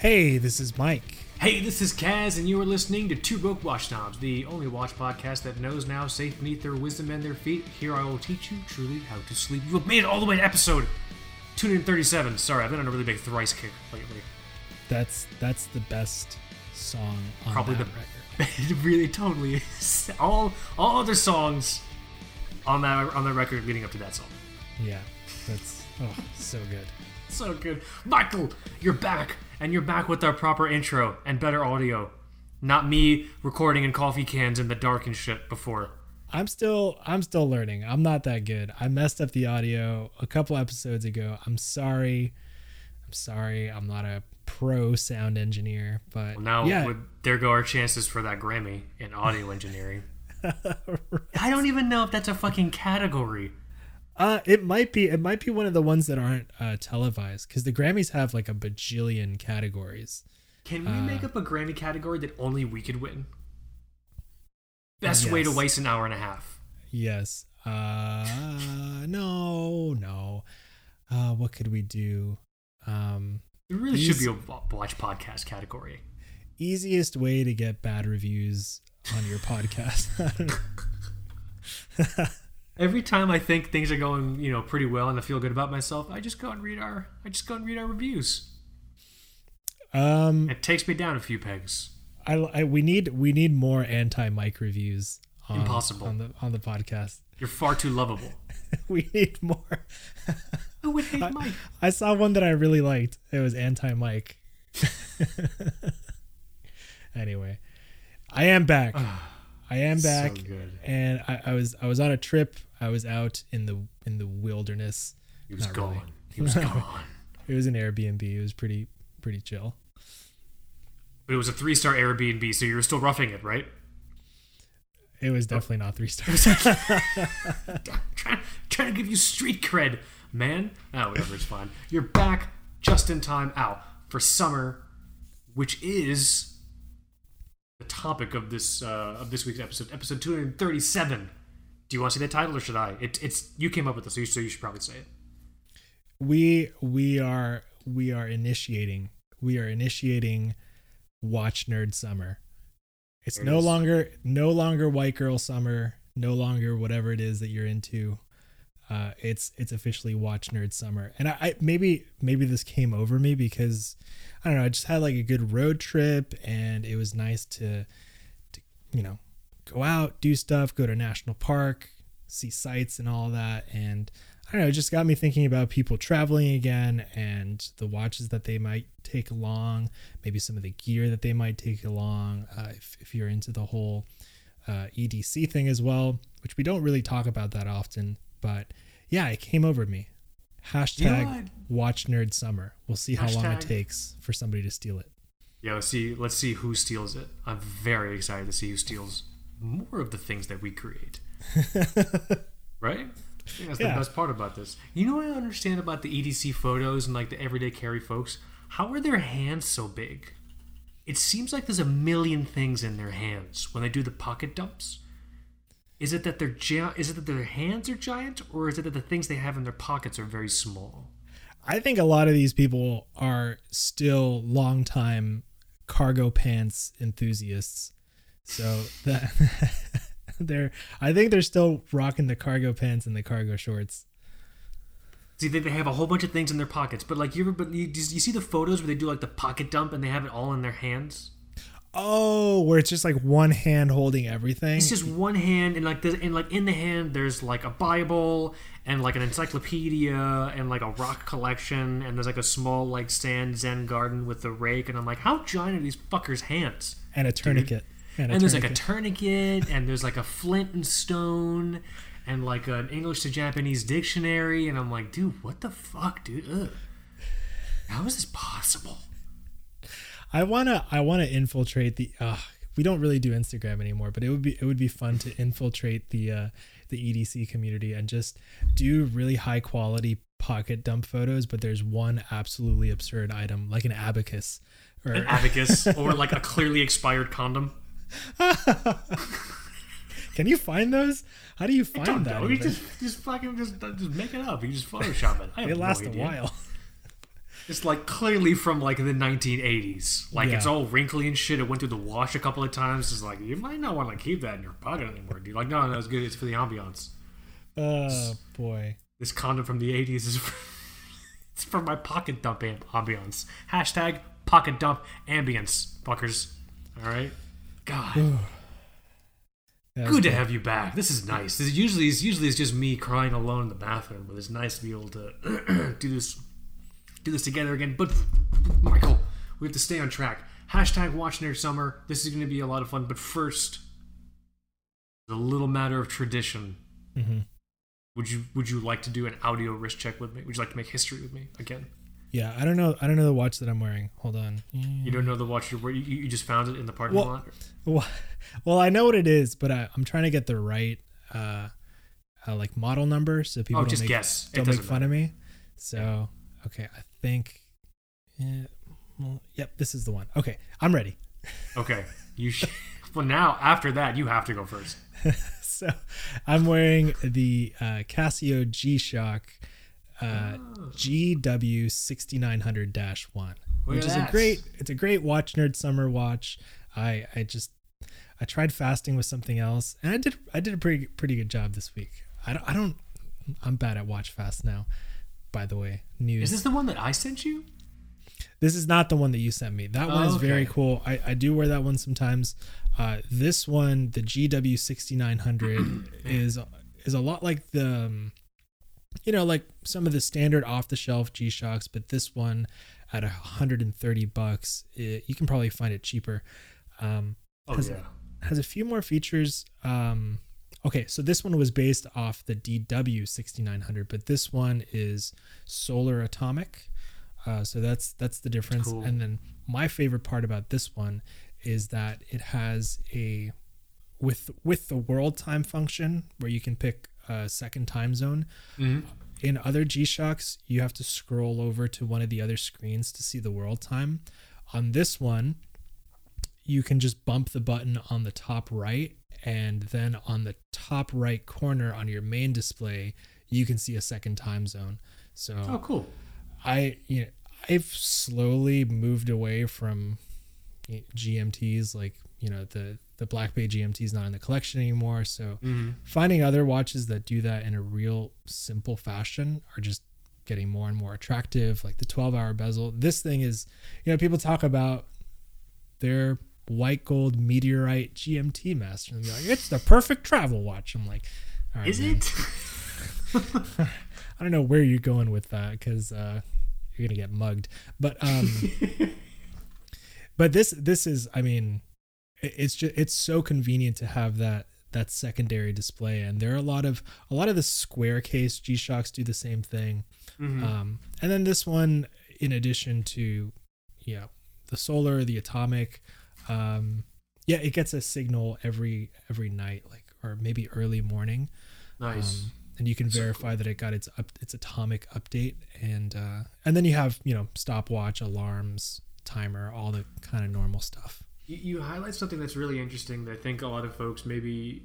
Hey, this is Mike. Hey, this is Kaz, and you are listening to Two Broke Watch Snobs, the only watch podcast that knows now, safe beneath their wisdom and their feet. Here I will teach you truly how to sleep. You have made it all the way to episode 237. Sorry, I've been on a really big thrice kick lately. That's that's the best song on Probably that the record. it really totally is. All all other songs on that on that record leading up to that song. Yeah, that's oh so good. So good. Michael, you're back, and you're back with our proper intro and better audio. Not me recording in coffee cans in the dark and shit before. I'm still I'm still learning. I'm not that good. I messed up the audio a couple episodes ago. I'm sorry. I'm sorry. I'm not a pro sound engineer, but Well, now yeah, would, there go our chances for that Grammy in audio engineering. I don't even know if that's a fucking category. Uh, it might be it might be one of the ones that aren't uh, televised because the Grammys have like a bajillion categories. Can Uh, we make up a Grammy category that only we could win? Best way to waste an hour and a half. Yes. Uh no, no. Uh what could we do? Um There really These- should be a watch podcast category. easiest way to get bad reviews on your podcast. Every time I think things are going, you know, pretty well and I feel good about myself, I just go and read our I just go and read our reviews. um It takes me down a few pegs. I, I we need we need more anti-Mike reviews on, Impossible. on the on the podcast. You're far too lovable. we need more. Who would hate Mike? I saw one that I really liked. It was anti Mike. anyway, I am back. I am back. So and I, I was I was on a trip. I was out in the in the wilderness. He was Not gone. really. He was gone. It was an Airbnb. It was pretty pretty chill. But it was a three star Airbnb, so you were still roughing it, right? It was definitely not three stars. trying, trying to give you street cred, man. Oh, whatever, it's fine. You're back just in time out for summer, which is the topic of this uh, of this week's episode, episode 237. Do you want to say the title or should I? It, it's you came up with this, so you, so you should probably say it. we we are we are initiating we are initiating watch nerd summer. It's no longer no longer white girl summer, no longer whatever it is that you're into. Uh, it's it's officially watch nerd summer, and I, I maybe maybe this came over me because I don't know. I just had like a good road trip, and it was nice to to you know go out, do stuff, go to national park, see sights and all that, and I don't know. It just got me thinking about people traveling again and the watches that they might take along, maybe some of the gear that they might take along. Uh, if, if you're into the whole uh, EDC thing as well, which we don't really talk about that often, but yeah, it came over me. Hashtag what? watch nerd summer. We'll see how long it takes for somebody to steal it. Yeah, let's see. Let's see who steals it. I'm very excited to see who steals more of the things that we create. right? I think that's Yeah. the best part about this. You know what I understand about the EDC photos and like the everyday carry folks? How are their hands so big? It seems like there's a million things in their hands when they do the pocket dumps. Is it that their gi- is it that their hands are giant, or is it that the things they have in their pockets are very small? I think a lot of these people are still longtime cargo pants enthusiasts. So that they're I think they're still rocking the cargo pants and the cargo shorts. See, they, they have a whole bunch of things in their pockets, but like you ever, but you, you see the photos where they do like the pocket dump and they have it all in their hands. Oh, where it's just like one hand holding everything. It's just one hand, and like the and like in the hand, there's like a Bible and like an encyclopedia and like a rock collection, and there's like a small like stand Zen garden with the rake, and I'm like, how giant are these fuckers' hands? and a tourniquet. And, a and there's like a tourniquet. tourniquet, and there's like a flint and stone, and like an English to Japanese dictionary, and I'm like, dude, what the fuck, dude? Ugh. How is this possible? I wanna I wanna infiltrate the. Uh, we don't really do Instagram anymore, but it would be it would be fun to infiltrate the uh, the EDC community and just do really high quality pocket dump photos. But there's one absolutely absurd item like an abacus or An abacus or like a clearly expired condom. Can you find those? How do you find Don't that? know. You just just fucking just just make it up. You just Photoshop it. I They no last a while. It's like clearly from like the 1980s. Like it's all wrinkly and shit. It went through the wash a couple of times. It's like you might not want to keep that in your pocket anymore, dude. Like no, no, it's good. It's for the ambiance. Oh boy. This condom from the 80s is it's for my pocket dump am- ambiance. Hashtag pocket dump ambience, fuckers. All right. God, That good to have you back. This is nice. This is usually it's usually it's just me crying alone in the bathroom, but it's nice to be able to do this do this together again. But Michael, we have to stay on track. Hashtag watch nerd summer. This is going to be a lot of fun. But first, the little matter of tradition. Mhm. Would you Would you like to do an audio wrist check with me? Would you like to make history with me again? Yeah, I don't know. I don't know the watch that I'm wearing. Hold on. You don't know the watch you're wearing. You, you just found it in the parking Well, lot. Well, well, I know what it is, but I, I'm trying to get the right, uh, uh, like model number so people Oh, don't just make, guess. Don't make fun of me. So, okay, I think. Yeah, well, yep, this is the one. Okay, I'm ready. Okay. You. Sh- well, now after that, you have to go first. so, I'm wearing the uh, Casio G-Shock uh, GW6900-1, which is a great. It's a great watch nerd summer watch. I I just I tried fasting with something else, and I did I did a pretty pretty good job this week. I don't I don't I'm bad at watch fast now. By the way, news. Is this the one that I sent you? This is not the one that you sent me. That one Oh, is very cool. I, I do wear that one sometimes. Uh, this one, the GW6900, is is a lot like the, um, you know, like some of the standard off the shelf G Shocks, but this one at 130 bucks, it, you can probably find it cheaper. Um, Oh Has- yeah. has a few more features. Um, okay, so this one was based off the DW6900, but this one is solar atomic. Uh, so that's that's the difference. Cool. And then my favorite part about this one is that it has a with with the world time function where you can pick a second time zone. Mhm. In other G Shocks, you have to scroll over to one of the other screens to see the world time. On this one, you can just bump the button on the top right, and then on the top right corner on your main display, you can see a second time zone. So Oh, cool. I you know I've slowly moved away from GMTs like you know the the Black Bay GMT is not in the collection anymore so Mhm. finding other watches that do that in a real simple fashion are just getting more and more attractive like the 12 hour bezel this thing is you know people talk about their white gold meteorite GMT master and they're like it's the perfect travel watch I'm like right, Is man. it? I don't know where you're going with that because uh, you're gonna get mugged. But um, but this this is I mean, it's just it's so convenient to have that that secondary display, and there are a lot of a lot of the square case G Shocks do the same thing. Mhm. Um, and then this one, in addition to you know the solar, the atomic, um, yeah, it gets a signal every every night, like or maybe early morning nice. um, and you can So verify that it got its up its atomic update and uh, and then you have you know stopwatch alarms timer all the kind of normal stuff You, you highlight something that's really interesting that I think a lot of folks maybe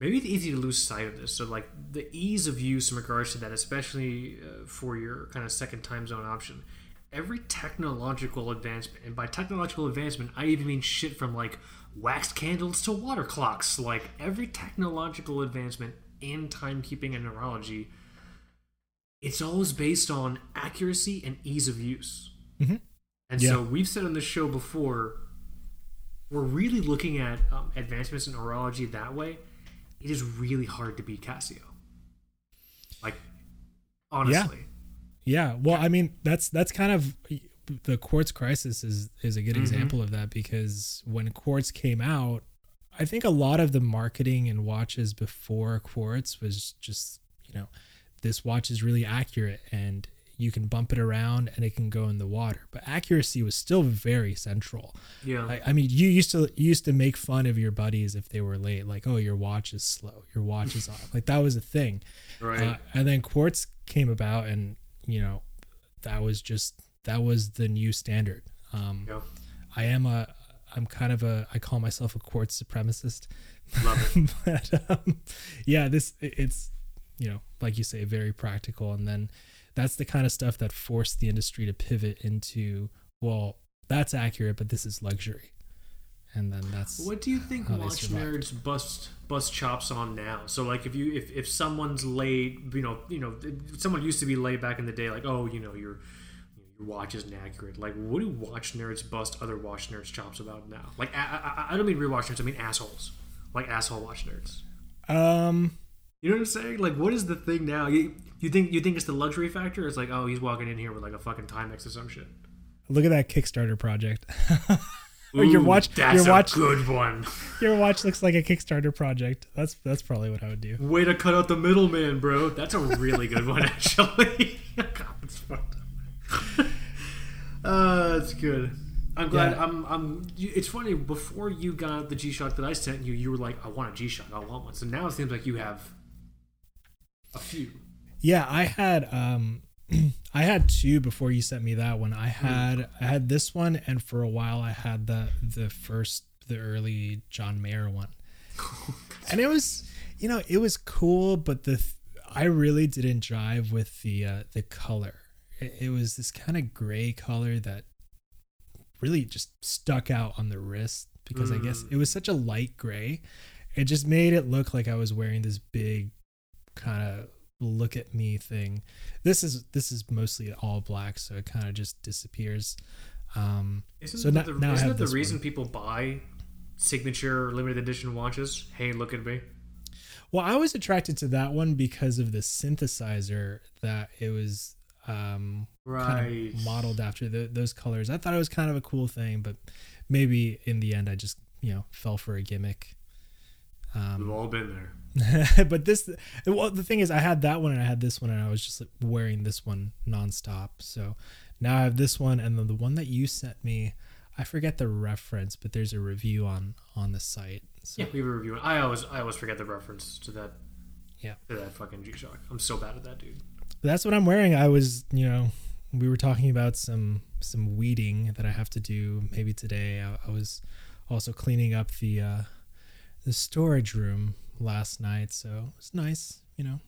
maybe it's easy to lose sight of this. So like the ease of use in regards to that, especially uh, for your kind of second time zone option. Every technological advancement, and by technological advancement, I even mean shit from like wax candles to water clocks. Like every technological advancement in timekeeping and horology, it's always based on accuracy and ease of use. Mhm. And Yeah. so we've said on this show before, we're really looking at um, advancements in horology that way. It is really hard to beat Casio. Like, honestly. yeah well i mean that's that's kind of the quartz crisis is is a good Mhm. example of that because when quartz came out i think a lot of the marketing and watches before quartz was just you know this watch is really accurate and you can bump it around and it can go in the water but accuracy was still very central Yeah. I, I mean, you used to you used to make fun of your buddies if they were late, like, "Oh, your watch is slow, your watch is off." Like that was a thing. right. Uh, and then quartz came about, and you know, that was just that was the new standard. Um, yeah. I am a I'm kind of a I call myself a quartz supremacist, Love it. but um, yeah, this it's you know like you say very practical, and then that's the kind of stuff that forced the industry to pivot into well, that's accurate, but this is luxury. And then that's What do you think watch nerds bust bust chops on now? So like if you if, if someone's laid, you know, you know, someone used to be laid back in the day, like oh, you know, your your watch isn't accurate. Like what do watch nerds bust other watch nerds chops about now? Like I, I, I don't mean rewatch nerds, I mean assholes, like asshole watch nerds. um You know what I'm saying? Like what is the thing now? You, you think you think it's the luxury factor? It's like oh, he's walking in here with like a fucking Timex or some shit. look at that Kickstarter project. or your watch That's your watch a good one. your watch looks like a Kickstarter project. That's that's probably what I would do. Way to cut out the middleman, bro. That's a really good one, actually. God, it's fucked up. Uh, that's good. I'm glad. Yeah. I'm. I'm. You, it's funny. Before you got the G Shock that I sent you, you were like, "I want a G Shock. I want one." So now it seems like you have a few. Yeah, I had um I had two before you sent me that one. I had I had this one and for a while I had the the first the early John Mayer one. and it was you know, it was cool, but the I really didn't drive with the uh the color. It, it was this kind of gray color that really just stuck out on the wrist because I guess Mm. it was such a light gray. It just made it look like I was wearing this big kind of look at me thing. This is this is mostly all black, so it kind of just disappears. Um, Isn't So that now- the, now isn't that the reason one. people buy signature limited edition watches? Hey, look at me. well, I was attracted to that one because of the synthesizer that it was um, kind of modeled after the, those colors. I thought it was kind of a cool thing, but maybe in the end, I just you know fell for a gimmick. We've Um, all been there. but this, well, the thing is, I had that one and I had this one, and I was just like, wearing this one nonstop. So now I have this one, and then the one that you sent me, I forget the reference, but there's a review on on the site. So Yeah, we were reviewing. I always, I always forget the reference to that. Yeah. To that fucking G Shock. I'm so bad at that, dude. that's what I'm wearing. I was, you know, we were talking about some some weeding that I have to do maybe today. I, I was also cleaning up the uh, the storage room last night, so it's nice, you know,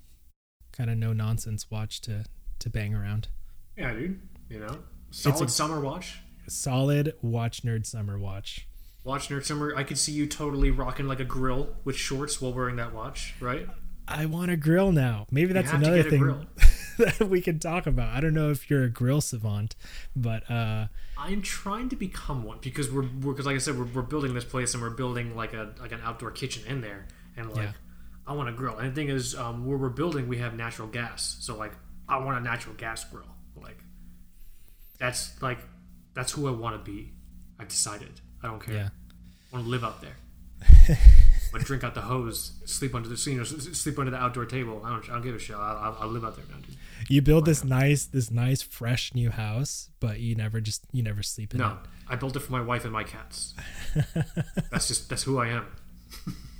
kind of no nonsense watch to to bang around. Yeah, dude. You know, solid a- summer watch. Solid watch nerd summer watch. Watch nerd summer. I could see you totally rocking like a grill with shorts while wearing that watch, right? I want a grill now. Maybe that's another thing grill. that we can talk about. I don't know if you're a grill savant, but uh I'm trying to become one because we're because like I said we're, we're building this place and we're building like a like an outdoor kitchen in there. And like Yeah. I want a grill. And the thing is um, where we're building we have natural gas. So like I want a natural gas grill. Like that's like that's who I want to be. I've decided. I don't care. Yeah. I want to live out there Drink out the hose sleep under the you know sleep under the outdoor table I don't I don't give a shit I'll, I'll, live out there now dude You build this nice this nice fresh new house, but you never just you never sleep in it. No, I built it for my wife and my cats. that's just that's who I am.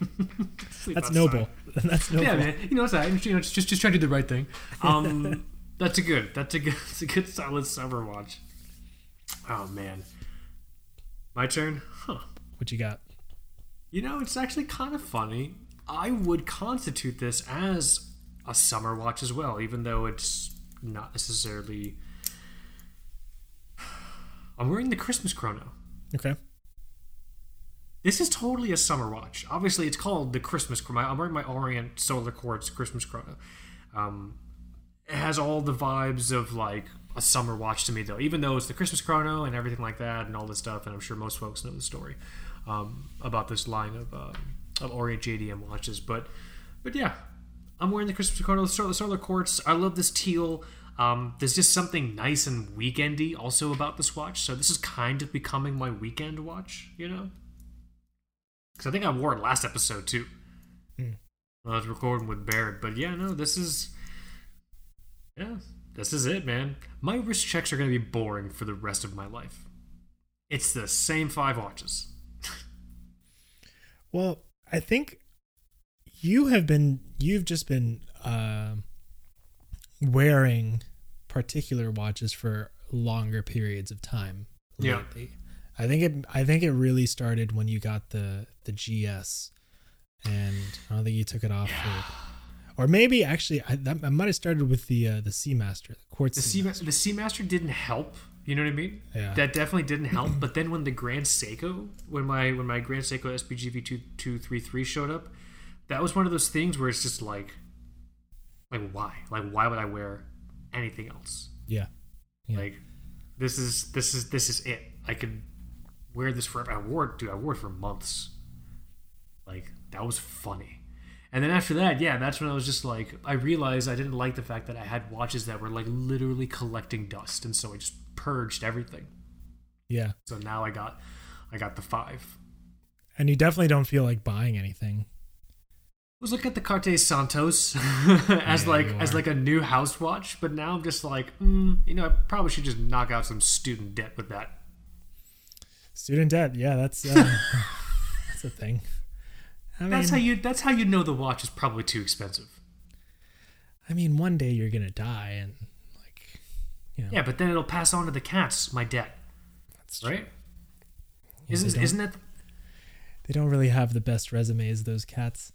That's noble. That's noble. Yeah, man. You know, it's. You know, just just trying to do the right thing. Um, that's a good. That's a good. That's a good solid summer watch. Oh man, my turn. Huh. What you got? You know, it's actually kind of funny. I would constitute this as a summer watch as well, even though it's not necessarily. I'm wearing the Christmas chrono. Okay. This is totally a summer watch. Obviously, it's called the Christmas chrono. I'm wearing my Orient Solar Quartz Christmas chrono. Um, it has all the vibes of like a summer watch to me, though. Even though it's the Christmas chrono and everything like that, and all this stuff, and I'm sure most folks know the story um, about this line of um, of Orient JDM watches. But but yeah, I'm wearing the Christmas the Solar, Solar Quartz. I love this teal. Um, there's just something nice and weekendy also about this watch. So this is kind of becoming my weekend watch, you know. Because I think I wore it last episode too. When I was recording with Barrett. But yeah, no, this is. Yeah, this is it, man. My wrist checks are going to be boring for the rest of my life. It's the same five watches. Well, I think you have been you've just been um wearing particular watches for longer periods of time Yeah. lately. I think it I think it really started when you got the the GS and I don't think you took it off for or maybe actually I, that, I might have started with the uh, the Seamaster, the quartz. The C the Seamaster didn't help. You know what I mean? Yeah. That definitely didn't help. but then when the Grand Seiko, when my when my Grand Seiko SBGV two two three three showed up, that was one of those things where it's just like, like why? Like why would I wear anything else? yeah, Yeah. Like this is this is this is it. I could wear this forever. I wore it, dude. I wore it for months. Like that was funny. And then after that, yeah, that's when I was just like, I realized I didn't like the fact that I had watches that were like literally collecting dust, and so I just purged everything. yeah. So now I got, I got the five. And you definitely don't feel like buying anything. I was looking at the Cartier Santos as Yeah, like as like a new house watch, but now I'm just like, mm, you know, I probably should just knock out some student debt with that. Student debt, yeah, that's uh, that's a thing. I mean, That's how you. That's how you know the watch is probably too expensive. I mean, one day you're gonna die, and you know, Yeah, but then it'll pass on to the cats. My debt, that's right? Yeah, Isn't isn't that They don't really have the best resumes, those cats.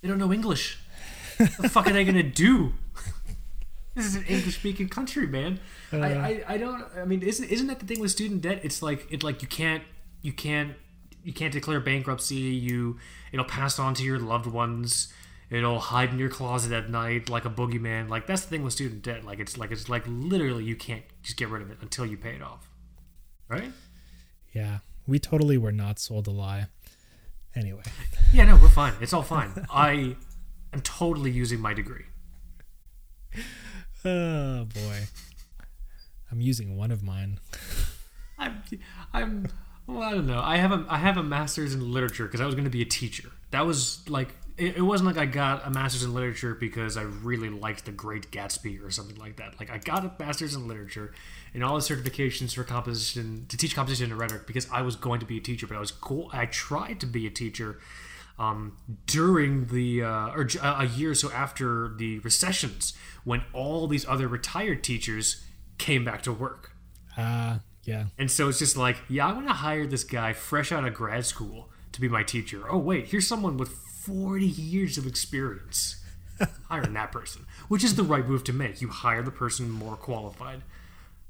they don't know English? what the fuck are they gonna do? this is an English speaking country, man. I, Uh. I I don't. I mean, isn't isn't that the thing with student debt? It's like it like you can't you can't you can't declare bankruptcy. You it'll pass on to your loved ones. It'll hide in your closet at night like a boogeyman. Like that's the thing with student debt. Like it's like it's like literally you can't just get rid of it until you pay it off. Right? Yeah, we totally were not sold a lie. Anyway, Yeah, no, we're fine. It's all fine. I am totally using my degree. oh boy, I'm using one of mine. I'm, I'm, well, I don't know. I have a, I have a master's in literature because I was going to be a teacher. That was like, it, it wasn't like I got a master's in literature because I really liked The Great Gatsby or something like that. Like I got a master's in literature and all the certifications for composition to teach composition and rhetoric because I was going to be a teacher. But I was cool. I tried to be a teacher um, during the uh, or a year or so after the recessions when all these other retired teachers came back to work. Uh yeah, And so it's just like, yeah, I want to hire this guy fresh out of grad school to be my teacher. Oh, wait, here's someone with 40 years of experience. Hiring that person, which is the right move to make. You hire the person more qualified.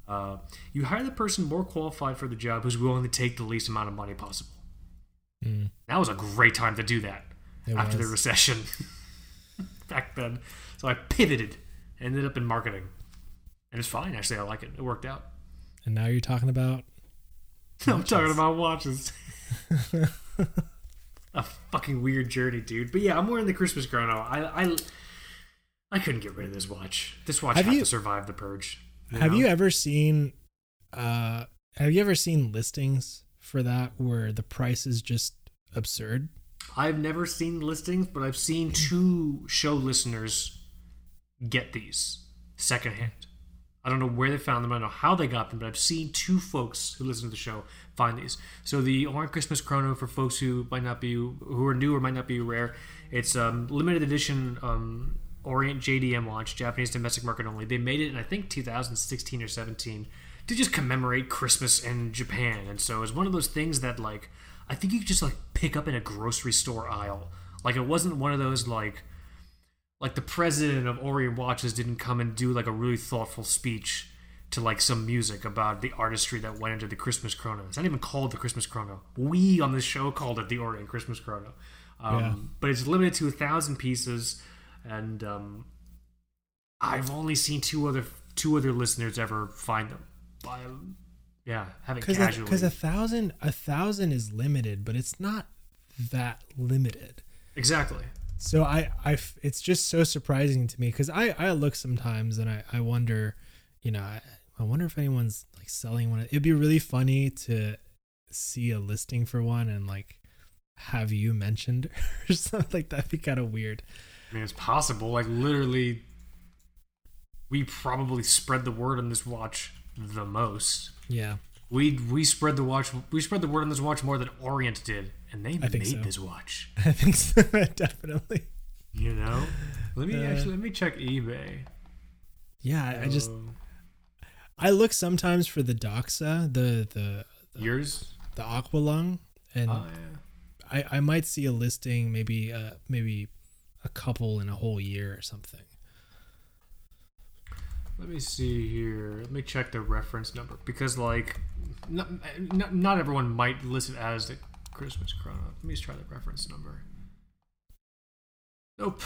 Uh, you hire the person more qualified for the job who's willing to take the least amount of money possible. That was a great time to do that It after the recession back then. So I pivoted, ended up in marketing. And it's fine, actually. I like it. It worked out. and now you're talking about I'm talking about watches. a fucking weird journey, dude. But yeah, I'm wearing the Christmas chrono. I I I couldn't get rid of this watch. This watch Have had you- to survive the purge. Have know? you ever seen uh have you ever seen listings for that where the price is just absurd? I've never seen listings, but I've seen two show listeners get these secondhand. I don't know where they found them. I don't know how they got them, but I've seen two folks who listen to the show find these. So the Orient Christmas Chrono for folks who might not be who are new or might not be rare. It's um, limited edition um, Orient JDM watch, Japanese domestic market only. They made it in I think 2016 or 17 to just commemorate Christmas in Japan, and so it's one of those things that like I think you could just like pick up in a grocery store aisle. Like it wasn't one of those like like the president of Orient Watches didn't come and do like a really thoughtful speech to like some music about the artistry that went into the Christmas Chrono. It's not even called the Christmas Chrono. We on this show called it the Orient Christmas Chrono. Um, Yeah. But it's limited to a thousand pieces, and um, I've only seen two other two other listeners ever find them. I, yeah, haven't Because casually. because a thousand a thousand is limited, but it's not that limited. exactly. So I, I, it's just so surprising to me because I, I look sometimes and I, I wonder, you know, I, I wonder if anyone's like selling one. It'd be really funny to see a listing for one and like have you mentioned or something like that'd be kind of weird. I mean, it's possible. Like literally, we probably spread the word on this watch the most. Yeah, We we spread the watch. We spread the word on this watch more than Orient did, and they I made so. this watch. I think so, definitely. You know. Let me Uh, actually let me check eBay. Yeah, I, I just Um, I look sometimes for the Doxa, the the yours. the Aqualung, and Oh yeah. I, I might see a listing maybe uh maybe a couple in a whole year or something. Let me see here. Let me check the reference number because, like, not, not, not everyone might list it as the Christmas chrono. Let me just try the reference number. Nope.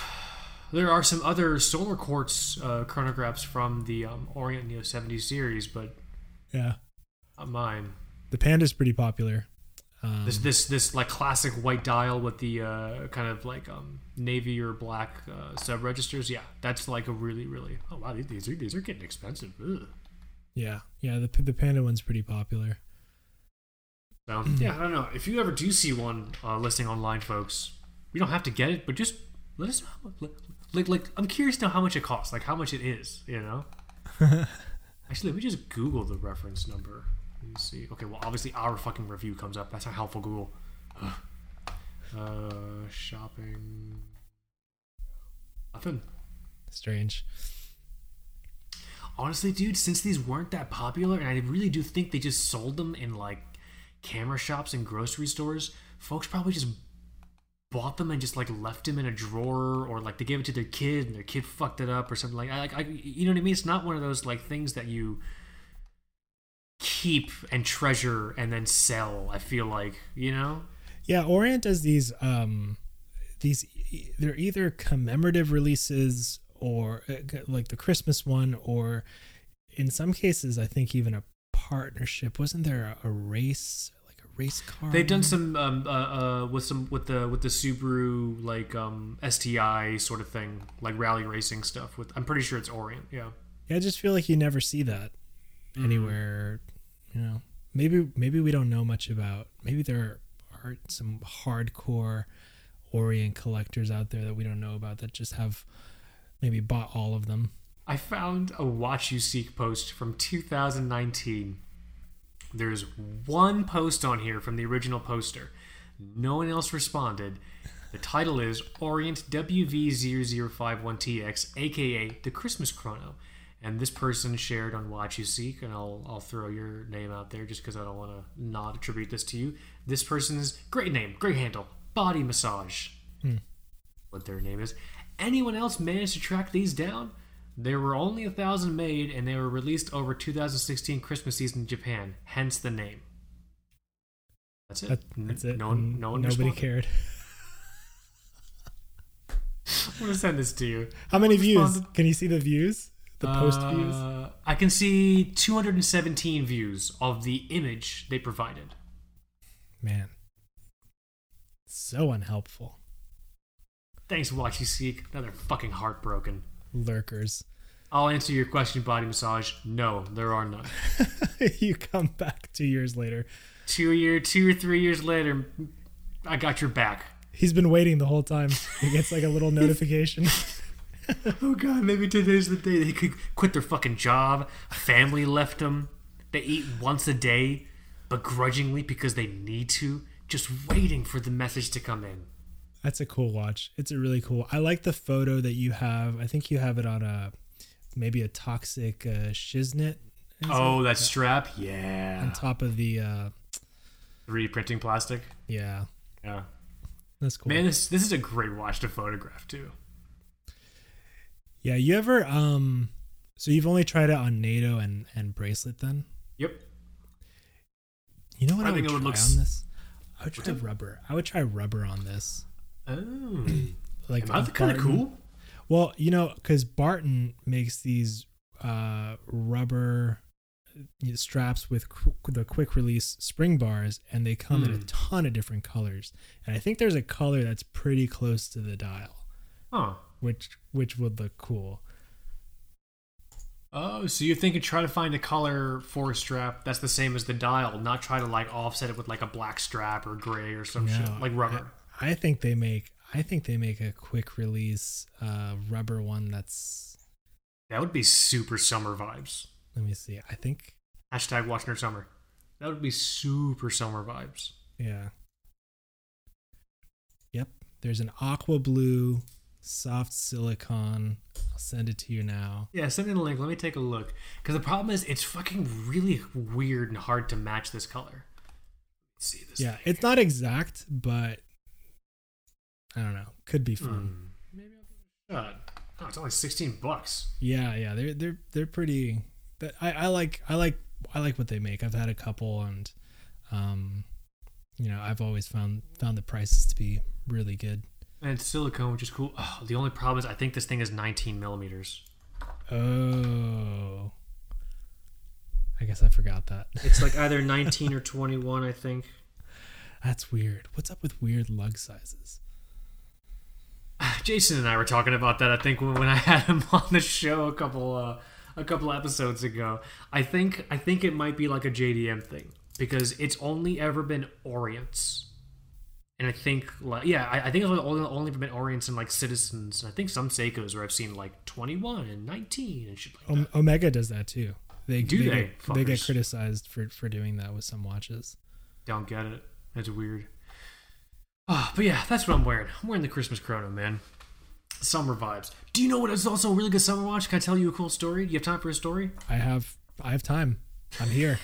There are some other solar quartz uh, chronographs from the um, Orient Neo 70 series, but Yeah. not mine. The Panda's pretty popular. Um, This this this like classic white dial with the uh, kind of like um, navy or black uh, sub registers. Yeah, that's like a really really. Oh wow, these these are these are getting expensive. Ugh. Yeah. Yeah, the the Panda one's pretty popular. So yeah, I don't know. If you ever do see one uh, listing online, folks, you don't have to get it, but just let us know. Like, like, like I'm curious to know how much it costs, like how much it is. You know. Actually, let me just Google the reference number. Let me see. Okay, well, obviously our fucking review comes up. That's how helpful Google. uh, shopping. Nothing. Strange. Honestly, dude, since these weren't that popular, and I really do think they just sold them in like camera shops and grocery stores, folks probably just bought them and just like left them in a drawer, or like they gave it to their kid and their kid fucked it up or something like. I, like I, you know what I mean? It's not one of those like things that you keep and treasure and then sell. I feel like you know. Yeah, Orient does these um these they're either commemorative releases or uh, like the Christmas one or in some cases I think even a partnership. Wasn't there a, a race like a race car? They've done some um, uh, uh, with some with the with the Subaru like um, STI sort of thing, like rally racing stuff. With I'm pretty sure it's Orient. Yeah. Yeah, I just feel like you never see that Mm-hmm. anywhere, you know. Maybe maybe we don't know much about. Maybe there are some hardcore Orient collectors out there that we don't know about that just have maybe bought all of them. I found a WatchUSeek post from 2019. There's one post on here from the original poster. No one else responded. The title is Orient WV0051TX, aka the Christmas Chrono. And this person shared on WatchUSeek, and I'll, I'll throw your name out there just because I don't want to not attribute this to you. This person's great name, great handle, Body Massage. Hmm. What their name is. Anyone else managed to track these down? There were only a thousand made, and they were released over 2016 Christmas season in Japan. Hence the name. That's it. That, that's it. No one, no one Nobody responded. cared. I'm gonna send this to you. How many views? Can you see the views? The post views? Uh, I can see 217 views of the image they provided. Man. So unhelpful. Thanks, WatchUSeek. Now they're fucking heartbroken. Lurkers. I'll answer your question, body massage. No, there are none. you come back two years later. two year, two or three years later, I got your back. He's been waiting the whole time. He gets like a little notification. Oh god, maybe today's the day they could quit their fucking job. Family left them. They eat once a day, begrudgingly because they need to, just waiting for the message to come in. That's a cool watch. It's a really cool. I like the photo that you have. I think you have it on a maybe a toxic uh, shiznit. Oh, that strap? Yeah. on top of the uh 3D printing plastic? yeah. Yeah. That's cool. Man, this this is a great watch to photograph too. Yeah, you ever um so you've only tried it on NATO and and bracelet then? Yep. You know what I I, think would it would try look on this? I would try rubber. I would try rubber on this. Oh. Like a kind of cool? Well, you know, because Barton makes these uh, rubber straps with the quick release spring bars, and they come in a Hmm. ton of different colors. And I think there's a color that's pretty close to the dial, Huh. which which would look cool. Oh, so you're thinking try to find a color for a strap that's the same as the dial, not try to like offset it with like a black strap or gray or some shit like rubber. I, I think they make I think they make a quick release uh, rubber one that's. That would be super summer vibes. Let me see. I think Hashtag watch nerd summer. That would be super summer vibes. yeah. Yep. There's an aqua blue soft silicone. I'll send it to you now. Yeah, send me the link. Let me take a look. Because the problem is, it's fucking really weird and hard to match this color. Let's see this. Yeah, it's not exact, but I don't know. Could be fun. Hmm. Maybe God. Oh, it's only sixteen bucks. Yeah, yeah, they're they're they're pretty. I I like I like I like what they make. I've had a couple, and um, you know, I've always found found the prices to be really good. And it's silicone, which is cool. Oh, the only problem is I think this thing is 19 millimeters. Oh, I guess I forgot that. It's like either 19 or 21, I think. That's weird. What's up with weird lug sizes? Jason and I were talking about that. I think when, when I had him on the show a couple uh, a couple episodes ago. I think I think it might be like a JDM thing because it's only ever been Orients, and I think like yeah, I, I think it's only only been Orients and like Citizens. And I think some Seikos where I've seen like 21 and 19 and shit like that. Omega does that too. They Do they they? Get, they get criticized for for doing that with some watches. Don't get it. It's weird. Oh, but yeah, that's what I'm wearing. I'm wearing the Christmas chrono, man. Summer vibes. Do you know what is also a really good summer watch? Can I tell you a cool story? Do you have time for a story? I have I have time. I'm here.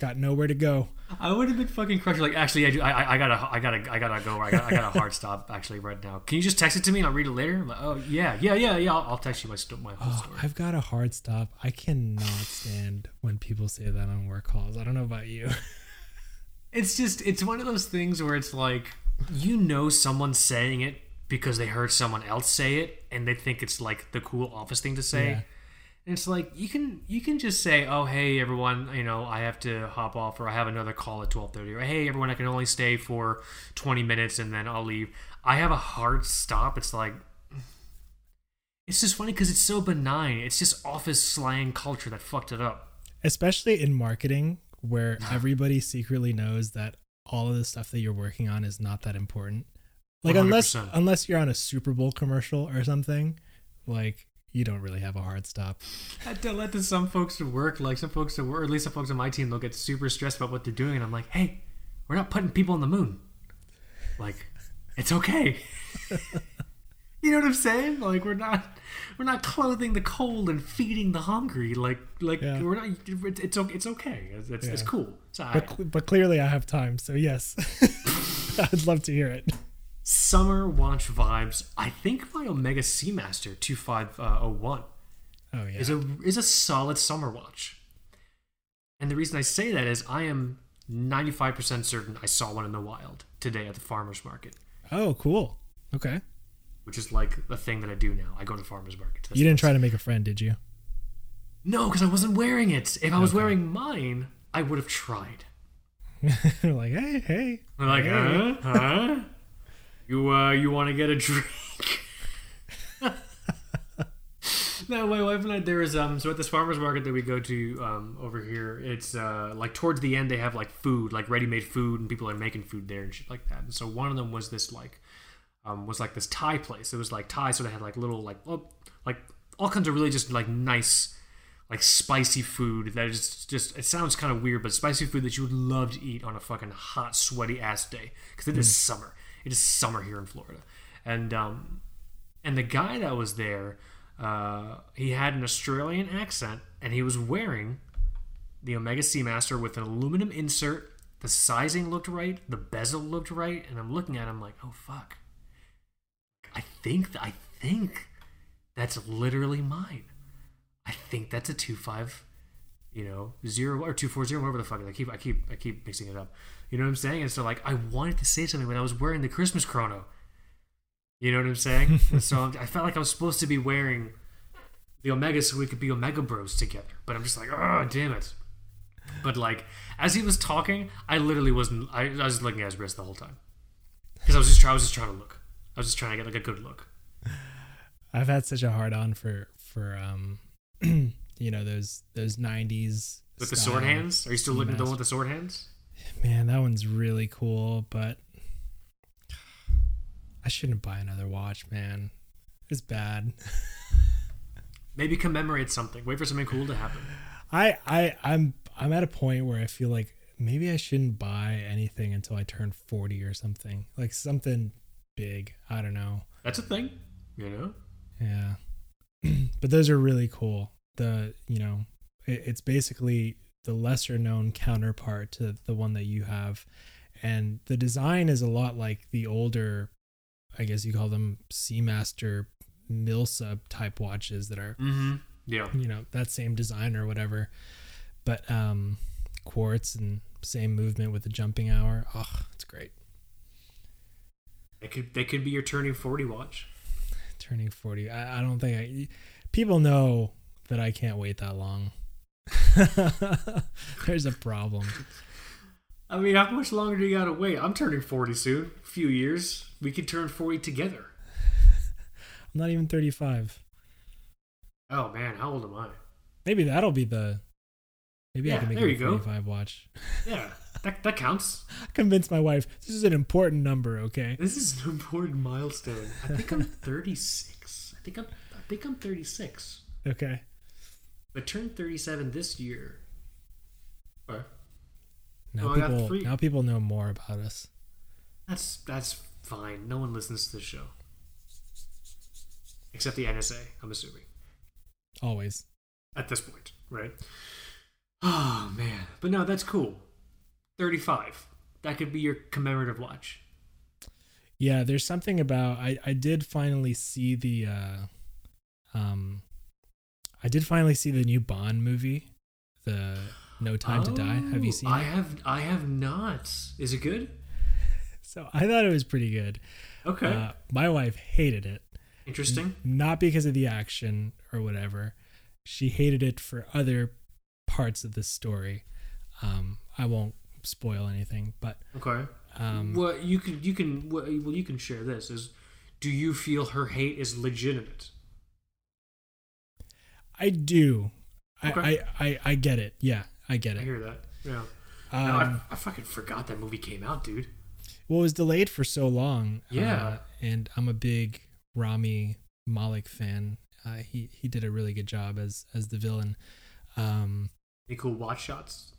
Got nowhere to go. I would have been fucking crushed. Like, actually, I, do, I, I- gotta, I gotta, I gotta go. I got, I got a hard stop actually right now. Can you just text it to me and I'll read it later? Like, oh yeah, yeah, yeah, yeah. I'll, I'll text you my, sto- my whole Oh, story. I've got a hard stop. I cannot stand when people say that on work calls. I don't know about you. It's just, it's one of those things where it's like, you know, someone's saying it because they heard someone else say it, and they think it's like the cool office thing to say. Yeah. And it's like you can you can just say, "Oh, hey everyone, you know, I have to hop off or I have another call at 12:30." Or, "Hey everyone, I can only stay for 20 minutes and then I'll leave." I have a hard stop. It's like it's just funny cuz it's so benign. It's just office slang culture that fucked it up. Especially in marketing where everybody secretly knows that all of the stuff that you're working on is not that important. Like unless 100%. unless you're on a Super Bowl commercial or something, like you don't really have a hard stop. That to some folks at work, like some folks at work, or at least some folks on my team, they'll get super stressed about what they're doing, and I'm like, "Hey, we're not putting people on the moon. Like, it's okay." you know what I'm saying? Like, we're not, we're not clothing the cold and feeding the hungry. Like, like Yeah. we're not. It's it's, okay. It's, it's, it's cool. It's But but clearly I have time, so yes. I'd love to hear it. Summer watch vibes. I think my Omega Seamaster 2501 Oh yeah. is a is a solid summer watch. And the reason I say that is I am 95% certain I saw one in the wild today at the farmers market, oh, cool. Okay. Which is like a thing that I do now. I go to the farmers market. You didn't try to make a friend, did you? No, because I wasn't wearing it. If I was Okay. wearing mine, I would have tried. like, hey, hey. I'm like, Hey. huh? Huh? You uh you want to get a drink? no, my wife and I there is um so at this farmers market that we go to um over here, it's uh like towards the end they have like food, like ready made food and people are making food there and shit like that. And so one of them was this like um was like this Thai place. It was like Thai, so they had like little like well, like all kinds of really just like nice like spicy food that is just it sounds kind of weird but spicy food that you would love to eat on a fucking hot sweaty ass day because it is summer. It is summer here in florida. And um and the guy that was there uh he had an australian accent and he was wearing the omega seamaster with an aluminum insert. The sizing looked right the bezel looked right and i'm looking at him like oh fuck i think i think that's literally mine I think that's a two five, you know, zero or two four zero, whatever the fuck. I keep I keep I keep mixing it up. You know what I'm saying? And so like I wanted to say something when I was wearing the Christmas chrono. You know what I'm saying? so I felt like I was supposed to be wearing the Omega so we could be Omega Bros together. But I'm just like, oh damn it. But like as he was talking, I literally wasn't. I, I was looking at his wrist the whole time because I was just trying. I was just trying to look. I was just trying to get like a good look. I've had such a hard on for for um you know those those 90s With the sword hands? Are you still looking at the one with the sword hands? Man, that one's really cool, but I shouldn't buy another watch, man. It's bad. Maybe commemorate something. Wait for something cool to happen. I I I'm I'm at a point where I feel like maybe I shouldn't buy anything until I turn 40 or something. Like something big. I don't know. That's a thing, you know. Yeah. but those are really cool. The, you know, it, it's basically the lesser known counterpart to the one that you have. And the design is a lot like the older, I guess you call them Seamaster Milsa type watches that are Mm-hmm. Yeah. you know that same design or whatever but um quartz and same movement with the jumping hour oh it's great They could they could be your turning forty watch. turning 40 i, I don't think i people know that i can't wait that long there's a problem I mean, how much longer do you gotta wait? I'm turning forty soon. A few years. We could turn forty together. i'm not even 35 Oh man, how old am I? maybe that'll be the maybe i can make there you a go. 45 watch Yeah, that that counts. convince my wife this is an important number okay This is an important milestone. I think I'm 36. I think I'm I think I'm 36. okay I turned 37 this year. What? now oh, Well, people three. now people know more about us That's that's fine. No one listens to the show. Except the NSA, I'm assuming. always At this point, right? Oh man. But no, that's cool. 35. That could be your commemorative watch. Yeah, there's something about I I did finally see the uh um I did finally see the new Bond movie, the No Time to Die. Have you Oh, seen I it? have I have not. Is it good? So I thought it was pretty good. Okay. Uh, my wife hated it, Interesting. not because of the action or whatever. She hated it for other parts of the story. Um, I won't spoil anything, but Okay. um, Well, you can you can what well you can share this is do you feel her hate is legitimate? I do. I, Okay. I, I I get it. Yeah, I get it. I hear that. Yeah. Um, no, I, I fucking forgot that movie came out, dude. Well, it was delayed for so long. Yeah. uh, and I'm a big Rami Malek fan. Uh, he he did a really good job as as the villain. Um, Any cool watch shots?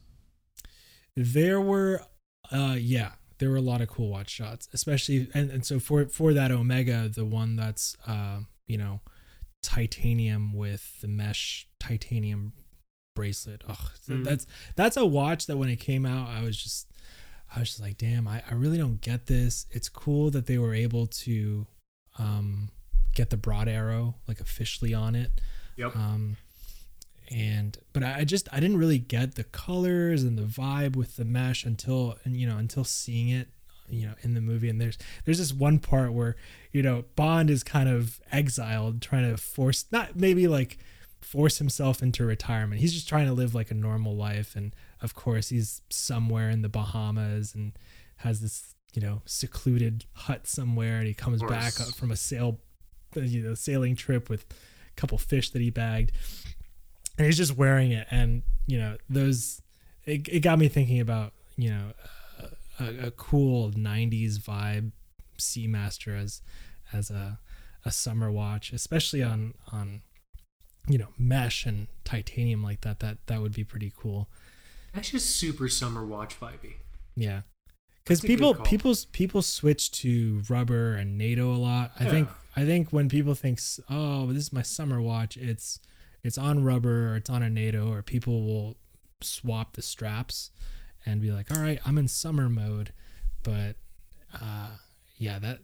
There were, uh, yeah, there were a lot of cool watch shots, especially and, and so for for that Omega, the one that's uh, you know, titanium with the mesh titanium bracelet. Oh, Mm. that's that's a watch that when it came out, I was just I was just like, damn, I, I really don't get this. It's cool that they were able to um, get the broad arrow like officially on it. Yep. Um, and but I I just I didn't really get the colors and the vibe with the mesh until and you know until seeing it you know in the movie. And there's there's this one part where you know Bond is kind of exiled trying to force not maybe like force himself into retirement. He's just trying to live like a normal life. And of course he's somewhere in the Bahamas and has this you know secluded hut somewhere. And he comes back uh, from a sail you know sailing trip with a couple fish that he bagged and he's just wearing it. And you know those it, it got me thinking about you know a, a cool 90s vibe seamaster as as a a summer watch especially on on you know mesh and titanium like that that that would be pretty cool. That's just super summer watch vibey. yeah. Because That's a good people people's people switch to rubber and nato a lot. I think i think when people think oh this is my summer watch it's it's on rubber or it's on a nato or people will swap the straps and be like all right i'm in summer mode but uh yeah that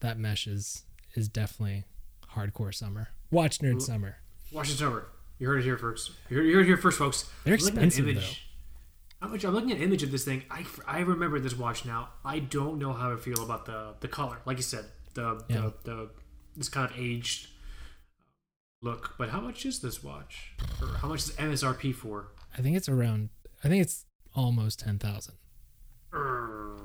that mesh is is definitely hardcore summer watch nerd summer Watch it summer. You heard it here first. You heard, you heard it here first, folks. They're I'm expensive. How much? I'm looking at an image of this thing. I, I remember this watch now. I don't know how I feel about the the color. Like you said, the Yeah. the, the this kind of aged look. But how much is this watch? Or how much is MSRP for? i think it's around i think it's almost 10000 Err.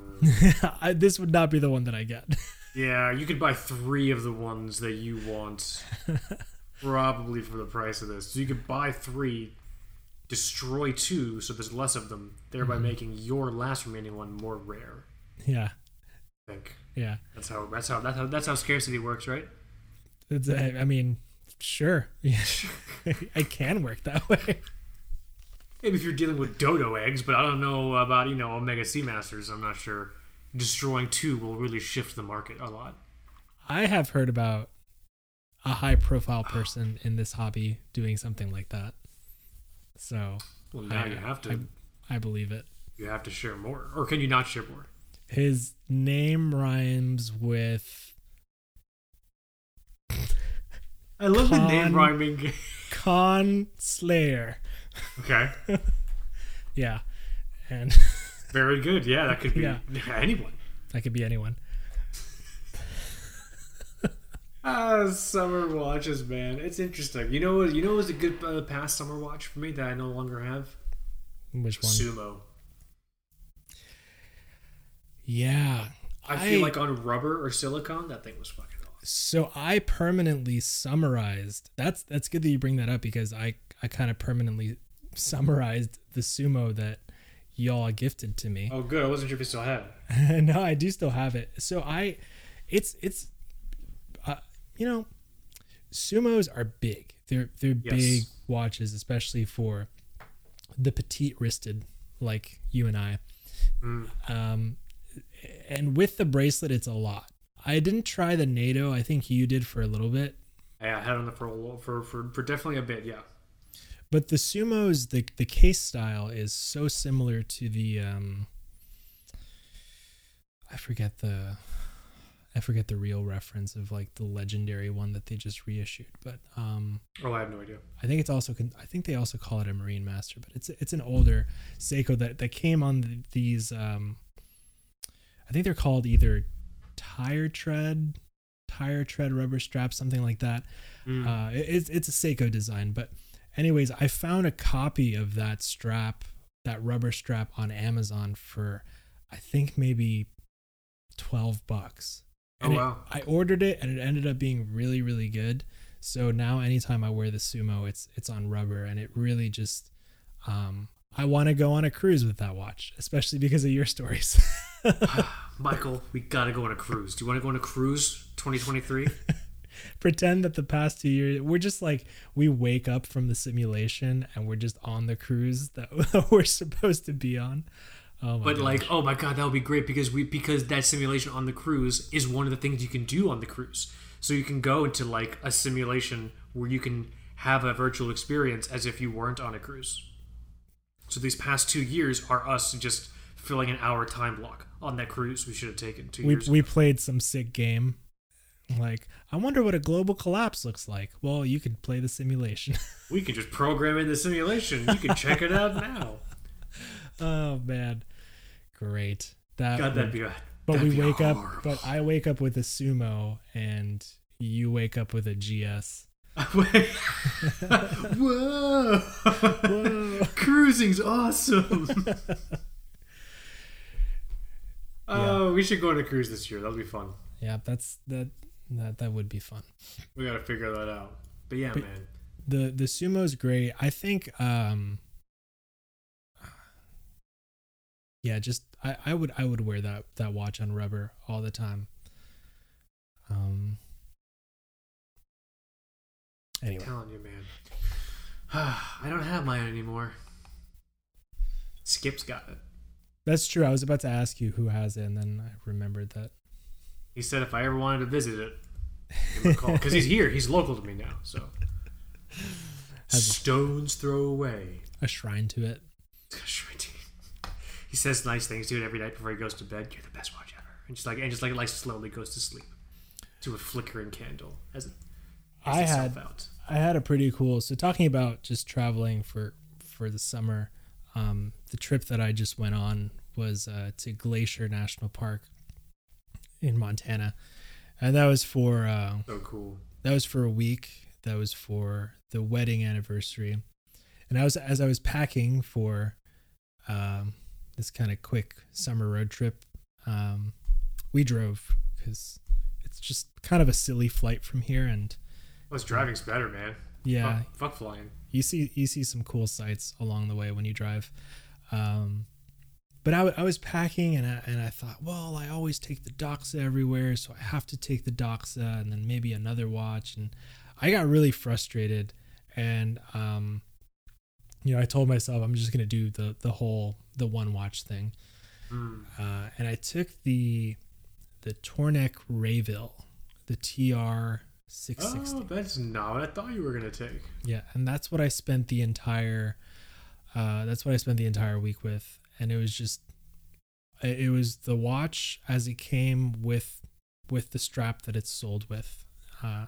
This would not be the one that i get yeah, you could buy three of the ones that you want, probably for the price of this. So you could buy three, destroy two, so there's less of them, thereby Mm-hmm. making your last remaining one more rare. yeah I think yeah that's how that's how that's how that's how scarcity works, right? It's, I mean, sure. Yeah. it can work that way. Maybe if you're dealing with dodo eggs, but I don't know about you know Omega Seamasters. I'm not sure. Destroying two will really shift the market a lot. I have heard about a high profile person in this hobby doing something like that. So Well, now I, you have to I, I believe it. you have to share more, or can you not share more? His name rhymes with I love the name Con- rhyming. Con Slayer. okay. Yeah, and Very good. Yeah, that could be Yeah. anyone. that could be anyone. Ah, summer watches, man. It's interesting. You know what? You know what was a good uh, past summer watch for me that I no longer have? Which one? Sumo. Yeah, I, feel like on rubber or silicone, that thing was fucking. So I permanently summarized. That's that's good that you bring that up because I I kind of permanently summarized the sumo that y'all gifted to me. Oh, good. I wasn't sure if you still have it. no, I do still have it. So I, it's it's, uh, you know, sumos are big. They're they're Yes. big watches, especially for the petite wristed like you and I. Mm. Um, and with the bracelet, it's a lot. I didn't try the NATO. I think you did for a little bit, Yeah, I had on it for a while, for, for for definitely a bit. Yeah. but the sumos, the the case style is so similar to the um. I forget the, I forget the real reference of like the legendary one that they just reissued, but um, Oh, I have no idea. I think it's also I think they also call it a Marine Master, but it's it's an older Seiko that that came on these um I think they're called either tire tread, tire tread rubber strap, something like that. Mm. Uh, it- it's it's a Seiko design, but anyways, I found a copy of that strap, that rubber strap on Amazon for I think maybe twelve bucks. Oh, And it- wow. I ordered it and it ended up being really really good. So now anytime I wear the sumo, it's it's on rubber and it really just um I want to go on a cruise with that watch, especially because of your stories. Ah, Michael, we gotta go on a cruise. Do you want to go on a cruise 2023? Pretend that the past two years we're just like we wake up from the simulation and we're just on the cruise that we're supposed to be on. Oh my but gosh. like, oh my god, that would be great because we because that simulation on the cruise is one of the things you can do on the cruise. So you can go into like a simulation where you can have a virtual experience as if you weren't on a cruise. So these past two years are us just filling an hour time block on that cruise we should have taken two we years. we played some sick game. Like, I wonder what a global collapse looks like. Well, you could play the simulation. we can just program in the simulation. You can check it out now. oh man. Great. That God, would- that'd be. but that'd we be wake up but I wake up with a sumo and you wake up with a GS. Whoa! Whoa. Cruising's awesome. Oh, we should go on a cruise this year. That'll be fun. yeah, that's that that that would be fun. We gotta figure that out. But yeah, But- man. The the sumo's great. I think um yeah, just I, I would I would wear that that watch on rubber all the time. Um anyway. telling you, man. I don't have mine anymore. Skip's got it. That's true. I was about to ask you who has it and then I remembered that. He said if I ever wanted to visit it, give him a call because he's here. He's local to me now. So Has stones throw away. A shrine to it. A shrine to. He says nice things to it every night before he goes to bed. You're the best watch ever, and just like and just like like slowly goes to sleep to a flickering candle as it I had out. I had a pretty cool. So talking about just traveling for for the summer, um, the trip that I just went on was uh, to Glacier National Park in Montana, and that was for uh, So cool. that was for a week. That was for the wedding anniversary, and I was as I was packing for um, this kind of quick summer road trip. Um, we drove because it's just kind of a silly flight from here, and Plus, driving's better, man. yeah, Fuck, fuck flying. you see you see some cool sights along the way when you drive um but I was packing and I, and I thought well i always take the doxa everywhere so i have to take the doxa and then maybe another watch and i got really frustrated and um you know i told myself i'm just going to do the the whole the one watch thing Mm. uh, and i took the the tornek rayville the tr 660 Oh, that's not what I thought you were gonna take. yeah, and that's what I spent the entire uh that's what I spent the entire week with and it was just it was the watch as it came with with the strap that it's sold with. Uh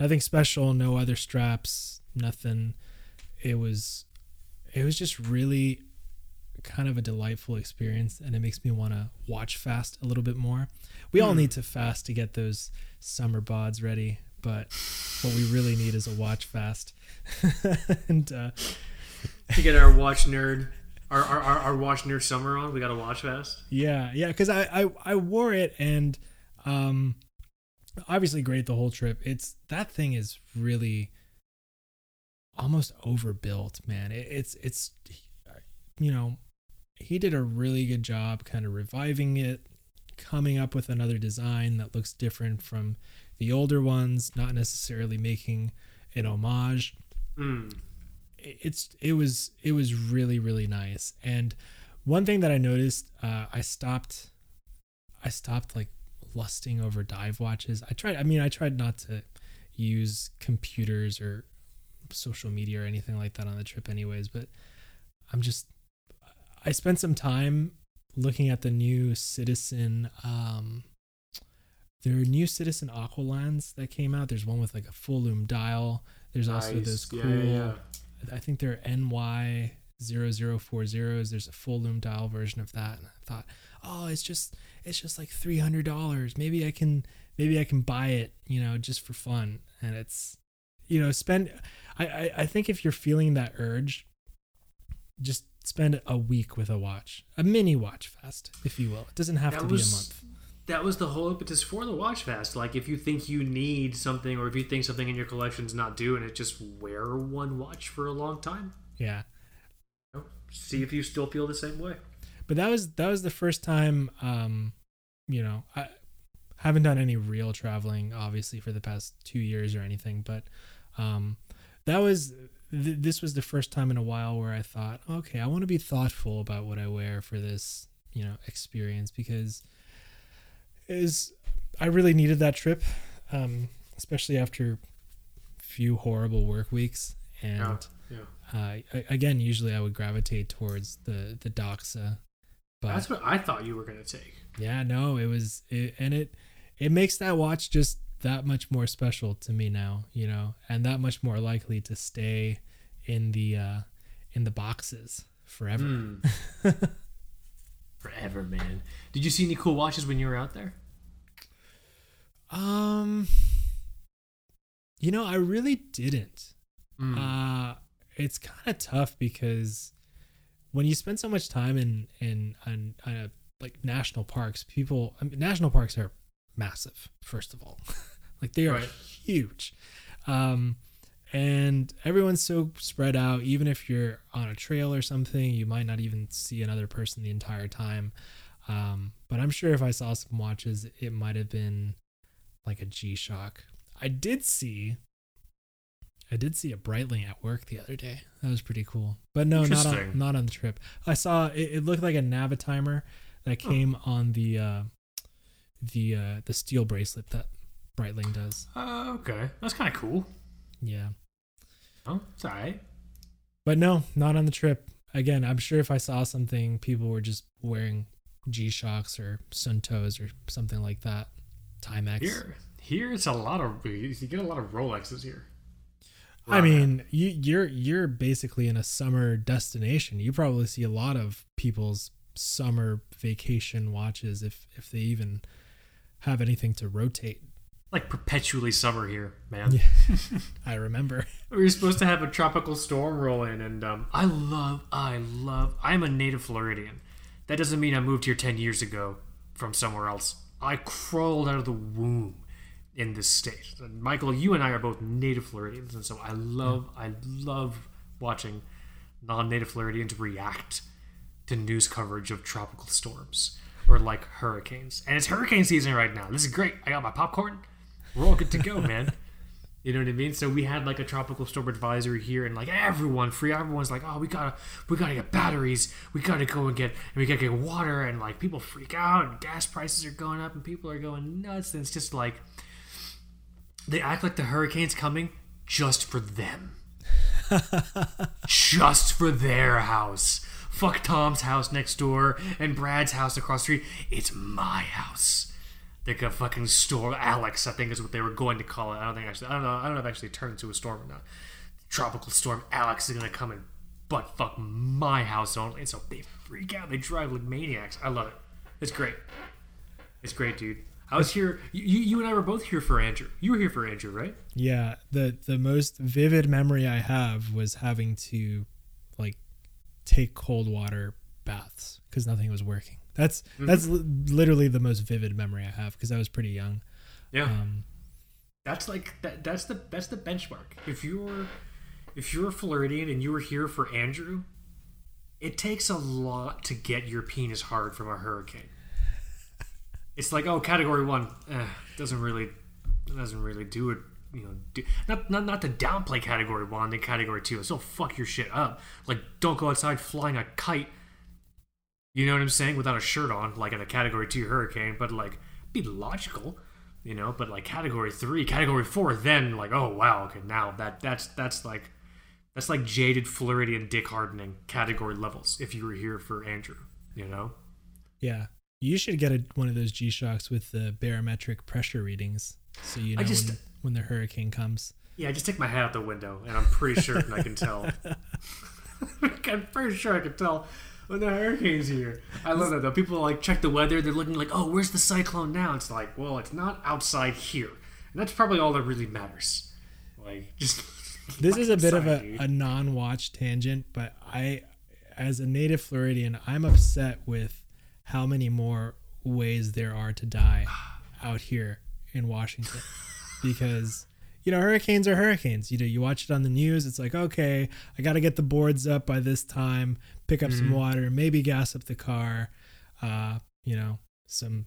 nothing special, no other straps, nothing. It was it was just really kind of a delightful experience and it makes me want to watch fast a little bit more. We all Hmm. need to fast to get those summer bods ready, but what we really need is a watch fast. and uh to get our watch nerd, our, our, our, our watch nerd summer on, we got a watch fast. Yeah, yeah, because I, I I wore it and um obviously great the whole trip. It's that thing is really almost overbuilt, man. It, it's it's you know he did a really good job kind of reviving it, coming up with another design that looks different from the older ones, not necessarily making an homage. Mm. it's it was it was really really nice. And one thing that i noticed uh i stopped i stopped like lusting over dive watches. I tried i mean i tried not to use computers or social media or anything like that on the trip anyways but i'm just i spent some time looking at the new citizen um their new citizen aqualands that came out there's one with like a full lume dial there's also Nice. those Yeah, cool yeah, yeah. I think they're NY 0040s. There's a full lume dial version of that. And I thought, oh, it's just it's just like three hundred dollars. Maybe I can maybe I can buy it, you know, just for fun. And it's you know, spend I, I, I think if you're feeling that urge, just spend a week with a watch. A mini watch fast, if you will. It doesn't have That to was- be a month. That was the whole impetus for the watch fast. Like, if you think you need something, or if you think something in your collection's not due, and it just wear one watch for a long time. Yeah. You know, See if you still feel the same way. but that was that was the first time um you know i haven't done any real traveling obviously for the past two years or anything but um that was th- this was the first time in a while where i thought okay i want to be thoughtful about what i wear for this you know experience because is i really needed that trip um especially after a few horrible work weeks and Yeah. Yeah. uh, a- again, usually I would gravitate towards the the Doxa, but That's what I thought you were gonna take. yeah, no, it was it, and it it makes that watch just that much more special to me now, you know, and that much more likely to stay in the uh in the boxes forever. Mm. Forever, man. Did you see any cool watches when you were out there? Um, you know, I really didn't. Mm. Uh, it's kind of tough because when you spend so much time in in a, like national parks, people I mean, national parks are massive. First of all, like they are Right. huge, um, and everyone's so spread out. Even if you're on a trail or something, you might not even see another person the entire time. Um, but I'm sure if I saw some watches, it might have been like a G Shock. I did see I did see a Breitling at work the other day. That was pretty cool. But no, not on not on the trip. I saw it, it looked like a Navitimer that Oh. came on the uh the uh the steel bracelet that Breitling does. Uh, okay, that's kind of cool. Yeah. Oh, it's alright. But no, not on the trip. Again, I'm sure if I saw something, people were just wearing G Shocks or Suuntos or something like that. Timex. Here, here it's a lot of you get a lot of Rolexes here. I mean, you, you're you're basically in a summer destination. You probably see a lot of people's summer vacation watches, if if they even have anything to rotate. Like perpetually summer here, man. Yeah. I remember. We were supposed to have a tropical storm roll in, and um, I love, I love. I'm a native Floridian. That doesn't mean I moved here ten years ago from somewhere else. I crawled out of the womb in this state. And Michael, you and I are both native Floridians, and so I love, I love watching non-native Floridians react to news coverage of tropical storms or like hurricanes. And it's hurricane season right now. This is great. I got my popcorn. We're all good to go, man. You know what I mean? So we had like a tropical storm advisory here, and like everyone, free, everyone's like, "Oh, we gotta, we gotta get batteries. We gotta go and get, and we gotta get water." And like people freak out, and gas prices are going up, and people are going nuts. And it's just like they act like the hurricane's coming just for them, just for their house. Fuck Tom's house next door and Brad's house across the street. It's my house. Like a fucking storm, Alex, I think is what they were going to call it. I don't think actually, I don't know, I don't know if it actually turned into a storm or not. Tropical storm Alex is gonna come and butt fuck my house only, and so they freak out. They drive like maniacs. I love it. It's great. It's great, dude. I was here. You, you and I were both here for Andrew. You were here for Andrew, right? Yeah, the the most vivid memory I have was having to like take cold water baths because nothing was working. That's that's li- literally the most vivid memory I have because I was pretty young. Yeah. Um, That's like that. That's the that's the benchmark. If you're if you're a Floridian and you were here for Andrew, it takes a lot to get your penis hard from a hurricane. It's like oh, category one eh, doesn't really doesn't really do it. You know, do, not not not to downplay category one. Then category two, still fuck your shit up. Like don't go outside flying a kite. You know what I'm saying? Without a shirt on, like in a category two hurricane, but like be logical you know? But like category three category four then like oh wow okay now that that's that's like that's like jaded floridian dick hardening category levels if you were here for andrew you know? Yeah, you should get a, one of those G Shocks with the barometric pressure readings, so you know I just- when, when the hurricane comes. yeah I just take my head out the window and i'm pretty certain i can tell. I'm pretty sure i can tell when the hurricane's here. I love that though. People like check the weather. They're looking like oh where's the cyclone now? It's like well it's not outside here. And that's probably all that really matters. Like just This is a bit of a, dude. a non-watch tangent, but I, as a native Floridian, I'm upset with how many more ways there are to die out here in Washington, because you know hurricanes are hurricanes. You know, you watch it on the news. It's like, okay, I got to get the boards up by this time, pick up some water, maybe gas up the car, uh, you know, some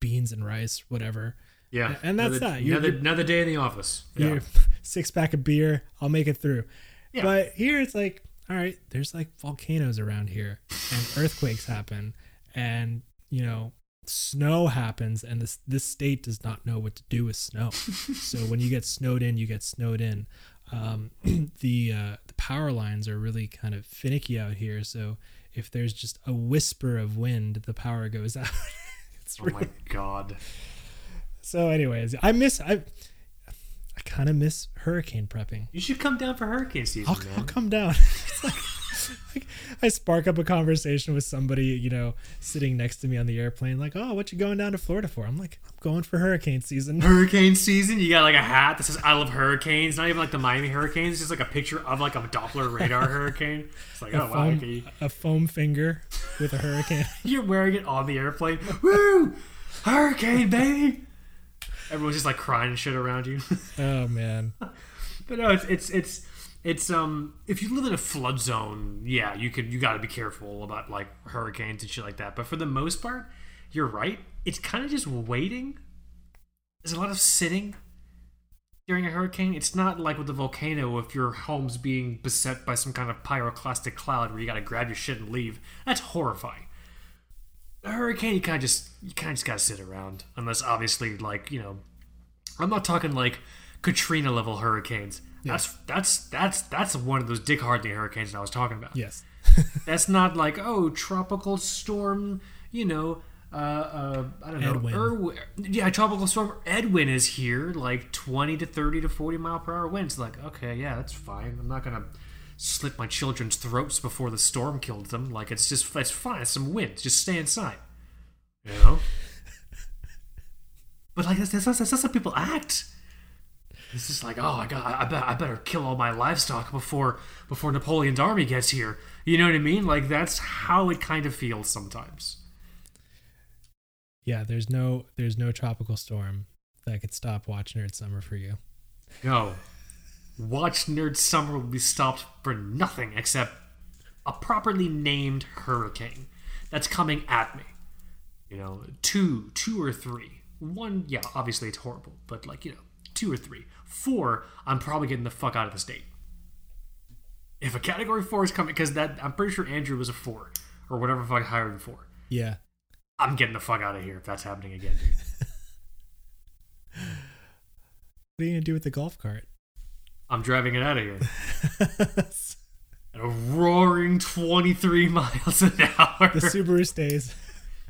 beans and rice, whatever. Yeah, And that's another, that. You're- another, another day in the office. Yeah. Six pack of beer, I'll make it through. Yeah. But here it's like, all right, there's like volcanoes around here, and earthquakes happen, and you know, snow happens, and this this state does not know what to do with snow. so when you get snowed in, you get snowed in. Um, the uh, the power lines are really kind of finicky out here. So if there's just a whisper of wind, the power goes out. it's Oh really my god. so, anyways, I miss I I kind of miss hurricane prepping. You should come down for hurricane season, I'll. I'll come down. Like, I spark up a conversation with somebody, you know, sitting next to me on the airplane, like, "Oh, what you going down to Florida for?" I'm like, "I'm going for hurricane season." Hurricane season, you got like a hat that says "I love hurricanes." Not even like the Miami Hurricanes, it's just like a picture of like a Doppler radar hurricane. It's like, A oh wow, foam, okay. a foam finger with a hurricane. you're wearing it on the airplane. Woo! Hurricane, baby. Everyone's just like crying and shit around you. oh man, But no, it's it's it's it's um if you live in a flood zone, yeah, you could you got to be careful about like hurricanes and shit like that. But for the most part, you're right. It's kind of just waiting. There's a lot of sitting during a hurricane. It's not like with the volcano if your home's being beset by some kind of pyroclastic cloud where you got to grab your shit and leave. That's horrifying. A hurricane, you kind of just you kind of just gotta sit around, unless obviously like you know I'm not talking like Katrina level hurricanes. That's that's that's that's one of those dick hardening hurricanes that I was talking about. yes, That's not like oh tropical storm, you know, uh, uh I don't know, Edwin. Irwi- yeah, tropical storm Edwin is here, like 20 to 30 to 40 mile per hour winds. Like okay, yeah, that's fine. I'm not gonna slit my children's throats before the storm killed them. Like it's just it's fine. It's some wind. Just stay inside. You know. But like that's, that's, that's, that's how people act. It's just like, oh, I got, I, bet, I better kill all my livestock before before Napoleon's army gets here. You know what I mean? Like that's how it kind of feels sometimes. yeah. There's no there's no tropical storm that could stop Watch Nerd Summer for you. No, Watch Nerd Summer will be stopped for nothing except a properly named hurricane that's coming at me. You know, two, two or three. One, yeah, obviously it's horrible, but like you know, two or three. Four, I'm probably getting the fuck out of the state. If a category four is coming, because that I'm pretty sure Andrew was a four or whatever fuck higher than four. Yeah. I'm getting the fuck out of here if that's happening again, dude. What are you gonna do with the golf cart? I'm driving it out of here at a roaring 23 miles an hour. the Subaru stays.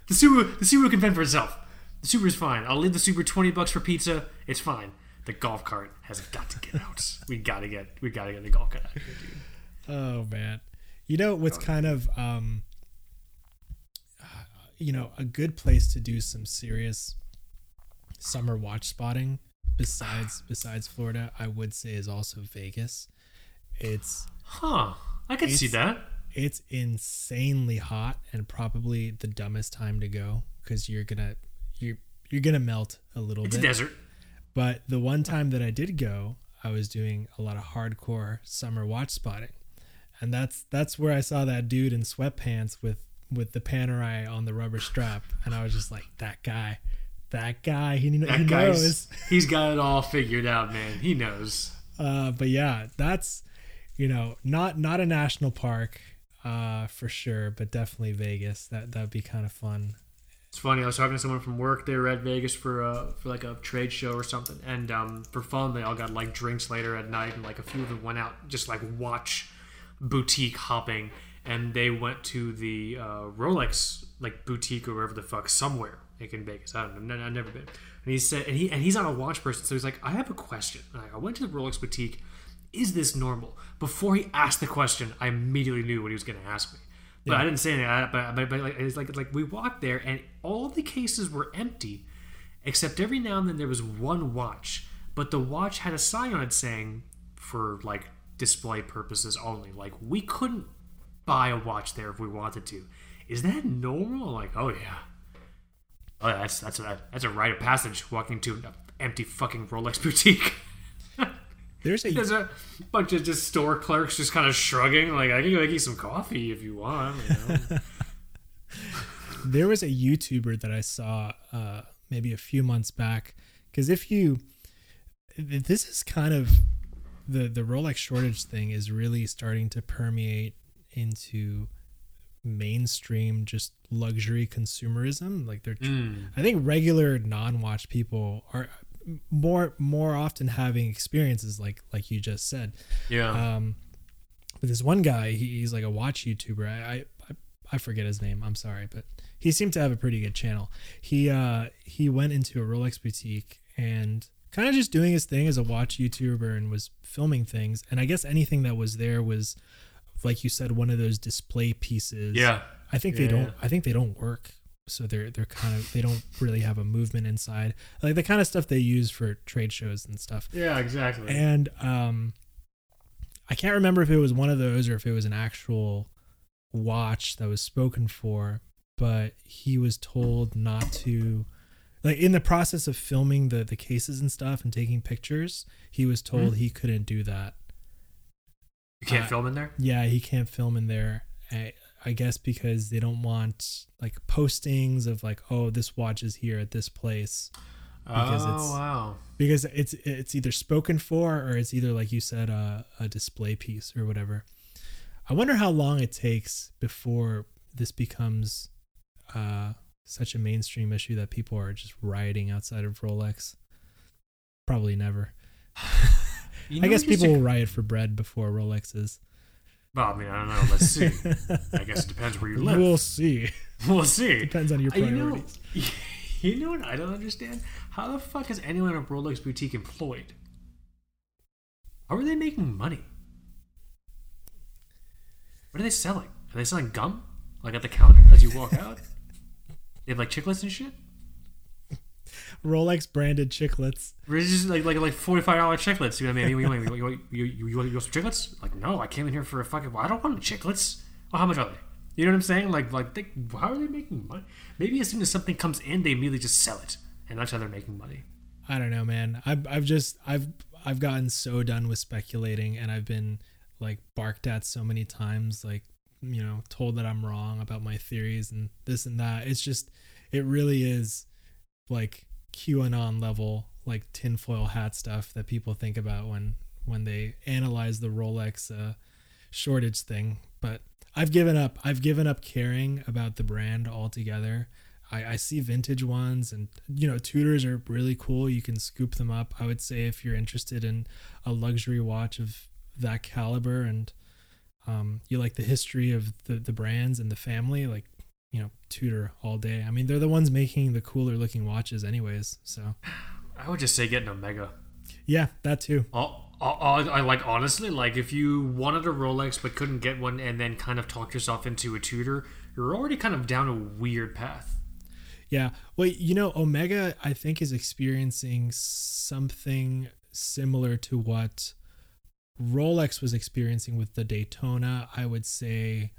The Subaru, the Subaru can fend for itself. The Subaru's fine. I'll leave the Subaru twenty bucks for pizza. It's fine. The golf cart has got to get out. we gotta get we gotta get the golf cart out of here, dude. Oh man. You know what's kind of um you know, a good place to do some serious summer watch spotting besides besides Florida, I would say is also Vegas. It's Huh. I could see that. it's insanely hot and probably the dumbest time to go because you're gonna you're you're gonna melt a little It's a desert. But the one time that I did go, I was doing a lot of hardcore summer watch spotting, and that's that's where I saw that dude in sweatpants with with the Panerai on the rubber strap, and I was just like, that guy, that guy, he, That he knows. he's got it all figured out, man. He knows. Uh, but yeah, that's you know not not a national park uh, for sure, but definitely Vegas. That that'd be kind of fun. It's funny. I was talking to someone from work. They were at Vegas for uh, for like a trade show or something, and um, for fun, they all got like drinks later at night, and like a few of them went out just like watch boutique hopping, and they went to the uh, Rolex like boutique or wherever the fuck somewhere like in Vegas. I don't know. I've never been. And he said, and he and he's not a watch person, so he's like, I have a question. I went to the Rolex boutique. Is this normal? Before he asked the question, I immediately knew what he was going to ask me. But I didn't say anything. But, but, but like, it's like it's like we walked there and all the cases were empty, except every now and then there was one watch. But the watch had a sign on it saying, for like display purposes only. Like we couldn't buy a watch there if we wanted to. Is that normal? Like, oh yeah. Oh, yeah, that's that's a that's a rite of passage walking to an empty fucking Rolex boutique. There's a There's a bunch of just store clerks just kind of shrugging, like I can go make you some coffee if you want. You know? there was a YouTuber that I saw uh, maybe a few months back. Because if you, this is kind of the the Rolex shortage thing is really starting to permeate into mainstream just luxury consumerism. Like they're, Mm. I think regular non-watch people are more more often having experiences like like you just said. Yeah. Um, but this one guy, he, he's like a watch YouTuber. I, I I forget his name. I'm sorry, but he seemed to have a pretty good channel. He uh he went into a Rolex boutique and kind of just doing his thing as a watch YouTuber and was filming things. And I guess anything that was there was, like you said, one of those display pieces. yeah. I think they don't. yeah. I think they don't work. So they're they're kind of they don't really have a movement inside, like the kind of stuff they use for trade shows and stuff. Yeah, exactly. And um, I can't remember if it was one of those or if it was an actual watch that was spoken for, but he was told not to. Like in the process of filming the the cases and stuff and taking pictures, he was told Mhm. he couldn't do that. you can't uh, film in there. Yeah, he can't film in there. I, guess because they don't want like postings of like, oh, this watch is here at this place because oh it's- wow. because it's it's either spoken for or it's either like you said a, a display piece or whatever. I wonder how long it takes before this becomes uh, such a mainstream issue that people are just rioting outside of Rolex. Probably never. You I guess people will riot for bread before Rolexes. Well, I mean, I don't know. Let's see. I guess it depends where you live. We'll see. We'll see. Depends on your Uh, You know, you know what I don't understand? How the fuck is anyone at Rolex boutique employed? How are they making money? What are they selling? Are they selling gum? Like at the counter as you walk out? They have like chiclets and shit? Rolex branded chiclets. Or is just like like like forty five dollar chiclets? You know, maybe you, you, you, you, you, you, you want some chiclets? Like no, I came in here for a fucking. Well, I don't want chiclets. Well, how much are they? You know what I'm saying? Like like they, how are they making money? Maybe as soon as something comes in, they immediately just sell it, and that's how they're making money. I don't know, man. I've I've just I've I've gotten so done with speculating, and I've been like barked at so many times, like you know, told that I'm wrong about my theories and this and that. It's just it really is like QAnon level, like tinfoil hat stuff that people think about when when they analyze the Rolex uh, shortage thing. But I've given up. I've given up caring about the brand altogether. I, I see vintage ones and you know Tudors are really cool. You can scoop them up. I would say if you're interested in a luxury watch of that caliber and um, you like the history of the, the brands and the family, like you know, Tudor all day. I mean, they're the ones making the cooler looking watches, anyways. So I would just say get an Omega. yeah, that too. Oh, I like honestly, like if you wanted a Rolex but couldn't get one, and then kind of talked yourself into a Tudor, you're already kind of down a weird path. Yeah. Well, you know, Omega, I think, is experiencing something similar to what Rolex was experiencing with the Daytona, I would say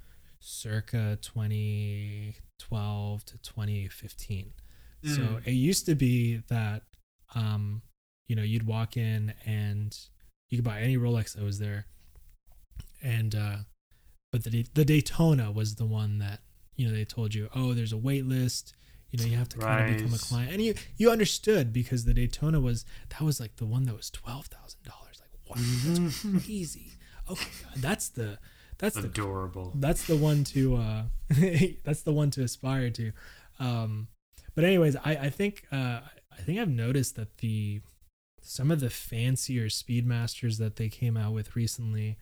circa 2012 to 2015. So Mm. it used to be that, um, you know, you'd walk in and you could buy any Rolex that was there. And, uh, but the, the Daytona was the one that, you know, they told you, oh, there's a wait list. You know, you have to kind of become a client. And you, you understood because the Daytona was, that was like the one that was $12,000. Like, wow, that's crazy. Okay. That's the, that's the Adorable. that's the one to uh that's the one to aspire to um but anyways i i think uh i think i've noticed that the some of the fancier speedmasters that they came out with recently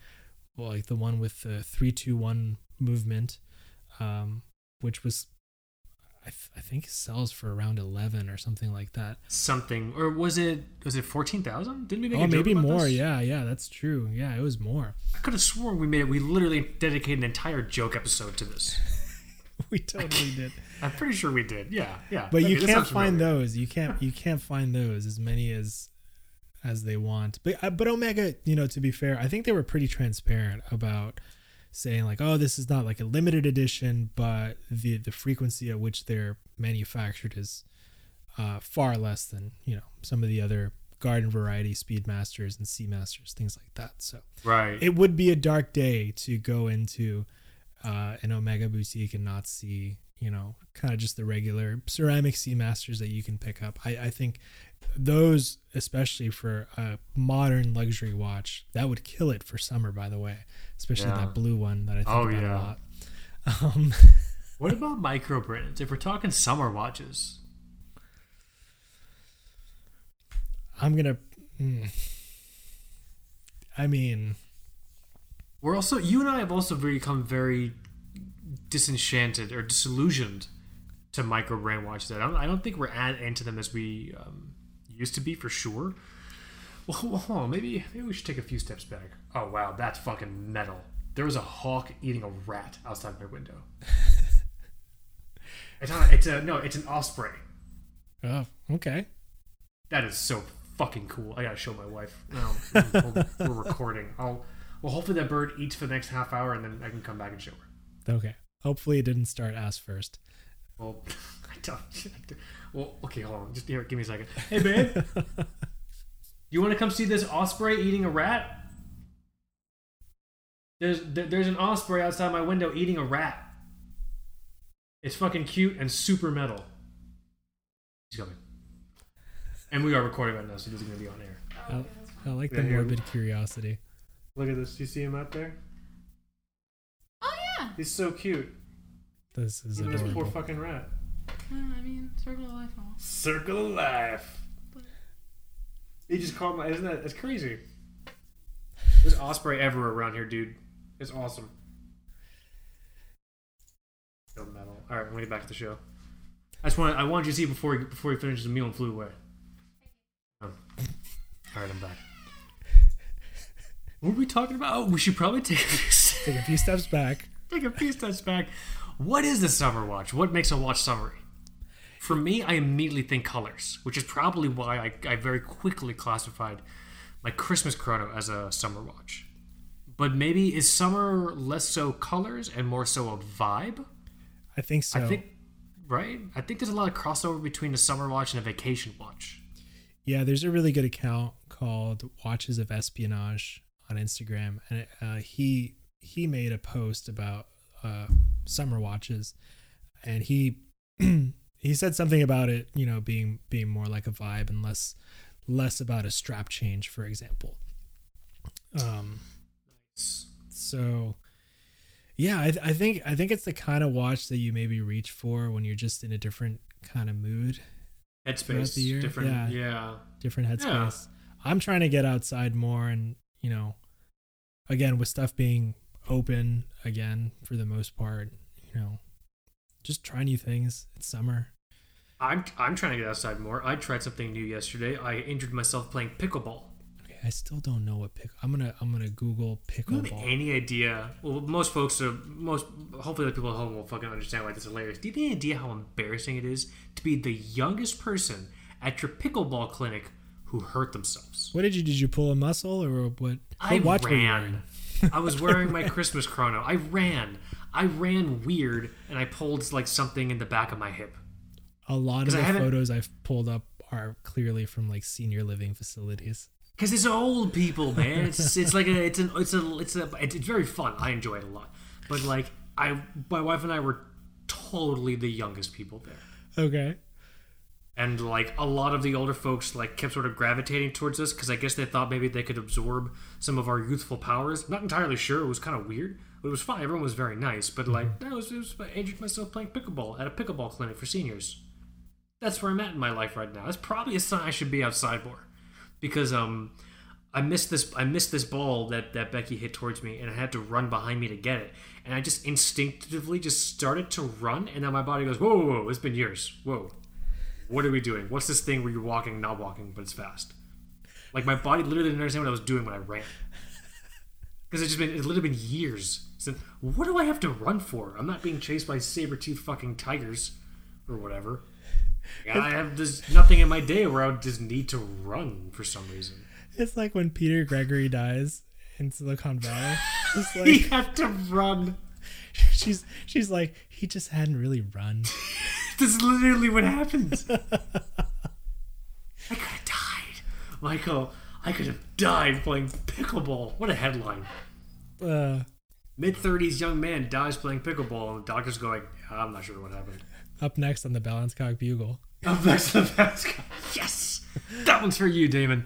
well, like the one with the 321 movement um which was I, th- I think sells for around 11 or something like that Something, or was it? Was it fourteen thousand? Didn't we make? oh a joke maybe more this? yeah yeah that's true yeah it was more I could have sworn we made it. We literally dedicated an entire joke episode to this. we totally did I'm pretty sure we did. Yeah, yeah. but you Okay, that can't find familiar. those you can't you can't find those as many as as they want but uh, but omega you know to be fair i think they were pretty transparent about saying like oh this is not like a limited edition but the the frequency at which they're manufactured is uh far less than you know some of the other garden variety speedmasters and seamasters things like that so Right. it would be a dark day to go into uh, an Omega boutique and not see, you know, kind of just the regular ceramic Seamasters that you can pick up. I, I think those, especially for a modern luxury watch, that would kill it for summer. By the way, especially Yeah. that blue one that I think Oh, about yeah. a lot. Um, what about micro brands? If we're talking summer watches, I'm gonna. mm. I mean, we're also you and I have also become very disenchanted or disillusioned to micro brand watches. I don't, I don't think we're as into them as we um, used to be for sure. Well, hold on, maybe maybe we should take a few steps back. Oh wow, that's fucking metal. There was a hawk eating a rat outside my window. it's not. It's a no. It's an osprey. oh, okay. That is so fucking cool. I gotta show my wife. We're, we're recording. I'll. Well, hopefully that bird eats for the next half hour, and then I can come back and show her. Okay. Hopefully, it didn't start ass first. Well, I don't. Well, okay, hold on. Just here, give me a second. Hey, babe, you want to come see this osprey eating a rat? There's there, there's an osprey outside my window eating a rat. It's fucking cute and super metal. He's coming. And we are recording right now, so this is gonna be on air. Oh, I, I like the Yeah, here. morbid curiosity. Look at this. You see him out there? Oh yeah. He's so cute. This is Look at this poor fucking rat. I mean, circle of life and all. Circle of life. He just called my. Isn't that? It's crazy. There's osprey everywhere around here, dude. It's awesome. So metal. All right, I'm gonna get back to the show. I just want. I wanted you to see before he, before he finished the meal and flew away. Um, all right, I'm back. What were we talking about? Oh, we should probably take a few Take a few steps back. take a few steps back. What is the summer watch? What makes a watch summery? For me, I immediately think colors, which is probably why I, I very quickly classified my Christmas chrono as a summer watch. But maybe is summer less so colors and more so a vibe? I think so. I think, right? I think there's a lot of crossover between a summer watch and a vacation watch. Yeah, there's a really good account called Watches of Espionage on Instagram, and uh, he he made a post about uh, summer watches, and he he said something about it, you know, being being more like a vibe and less less about a strap change, for example. Um, so yeah, I, I think I think it's the kind of watch that you maybe reach for when you're just in a different kind of mood Headspace, the year, different, yeah. yeah. different Yeah. headspace. I'm trying to get outside more and, you know, again with stuff being open again for the most part, you know, just try new things. It's summer. I'm I'm trying to get outside more. I tried something new yesterday. I injured myself playing pickleball. Okay, I still don't know what pick. I'm gonna I'm gonna Google Do you have pickleball. any idea? Well, most folks are most. Hopefully, the people at home will fucking understand why this is hilarious. Do you have any idea how embarrassing it is to be the youngest person at your pickleball clinic who hurt themselves? What did you did you pull a muscle or what? I what watch you wearing? ran. I was wearing my Christmas chrono. I ran. I ran weird, and I pulled like something in the back of my hip. A lot of the photos I've pulled up are clearly from like senior living facilities. Because it's old people, man. It's it's like a it's an it's a it's a it's very fun. I enjoy it a lot. But like I, my wife and I were totally the youngest people there. Okay. and like a lot of the older folks like kept sort of gravitating towards us because I guess they thought maybe they could absorb some of our youthful powers. Not entirely sure. It was kind of weird, it was fine. Everyone was very nice. But like, that was, it was I injured myself playing pickleball at a pickleball clinic for seniors. That's where I'm at in my life right now. That's probably a sign I should be outside more, because um, I missed this. I missed this ball that that Becky hit towards me, and I had to run behind me to get it. And I just instinctively just started to run, and then my body goes, "Whoa, whoa, whoa! It's been years. Whoa, what are we doing? What's this thing where you're walking, not walking, but it's fast? Like my body literally didn't understand what I was doing when I ran. Because it's just been it's literally been years What do I have to run for? I'm not being chased by saber tooth fucking tigers or whatever. I have just nothing in my day where I would just need to run for some reason. It's like when Peter Gregory dies in Silicon Valley. It's like have to run. she's she's like he just hadn't really run. This is literally what happened. I could have died, Michael. I could have died playing pickleball. What a headline! Uh, Mid thirties young man dies playing pickleball, and the doctor's going, "I'm not sure what happened." up next on the Balance Cock Bugle. Oh, that's the best guy. Yes, that one's for you, Damon.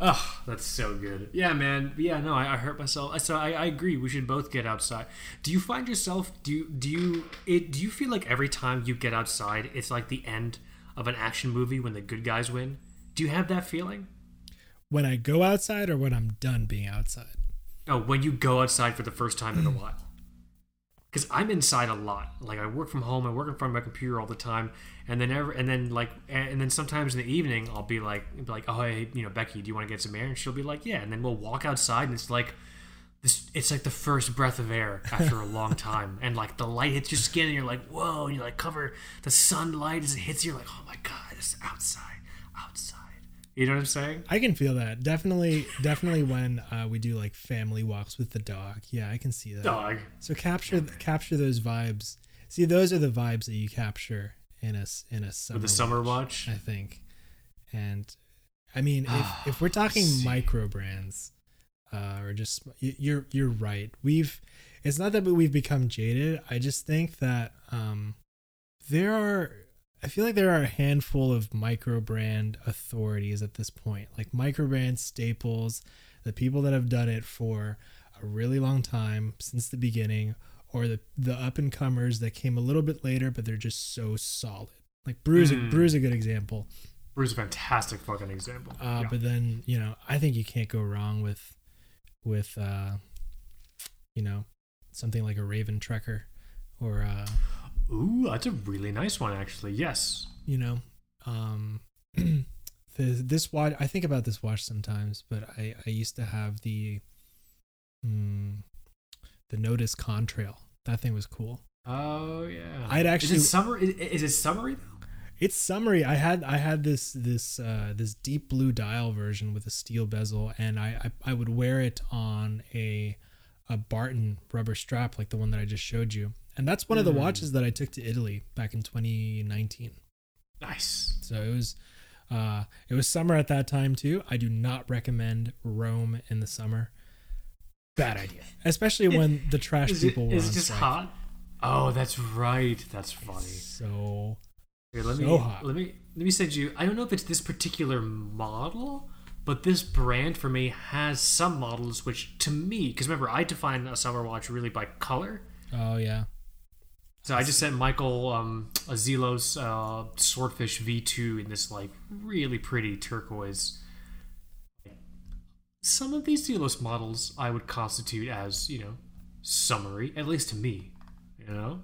Oh, that's so good. Yeah, man. Yeah, no, I, I hurt myself. So I, I agree. We should both get outside. Do you find yourself? Do you do you it? Do you feel like every time you get outside, it's like the end of an action movie when the good guys win? Do you have that feeling? When I go outside or when I'm done being outside. Oh, when you go outside for the first time in a while. Because I'm inside a lot. Like I work from home. I work in front of my computer all the time, and then ever, and then like, and then sometimes in the evening, I'll be like, be like, oh hey, you know, Becky, do you want to get some air? And she'll be like, yeah. And then we'll walk outside, and it's like, this, it's like the first breath of air after a long time, and like the light hits your skin, and you're like, whoa, and you like cover the sunlight as it hits you, you're like, oh my god, it's outside, outside. You know what I'm saying? I can feel that. Definitely definitely when uh, we do like family walks with the dog. Yeah, I can see that. Dog. So capture capture those vibes. See, those are the vibes that you capture in a in a summer With the summer watch. I think. And I mean, if if we're talking see. micro brands, uh, or just you're you're right. We've it's not that we've become jaded. I just think that um, there are. I feel like there are a handful of micro brand authorities at this point, like micro brand staples, the people that have done it for a really long time since the beginning, or the the up and comers that came a little bit later, but they're just so solid. Like Brew's, Mm. a, Brew's a good example. Brew's is a fantastic fucking example. Uh, Yeah. But then you know, I think you can't go wrong with with uh, you know something like a Raven Trekker or uh, Ooh, that's a really nice one, actually. Yes. you know um, the, this watch. I think about this watch sometimes, but I I used to have the mm, the Nodus Contrail. That thing was cool. Oh yeah. I'd actually- Is it summer? Is, is it summery though? It's summery. I had I had this this uh, this deep blue dial version with a steel bezel, and I, I I would wear it on a a Barton rubber strap like the one that I just showed you, and that's one of the Mm. watches that I took to Italy back in 2019. Nice. So it was uh, it was summer at that time too. I do not recommend Rome in the summer. Bad idea, especially when the trash Is it, people were it just strike. hot? Oh, that's right. That's funny. So Here, let so me hot. let me let me send you. I don't know if it's this particular model, but this brand for me has some models which, to me, because remember, I define a summer watch really by color. oh yeah, So I just sent Michael um, a Zelos uh, Swordfish V2 in this like really pretty turquoise. Some of these Zelos models I would constitute as you know summary, at least to me. You know,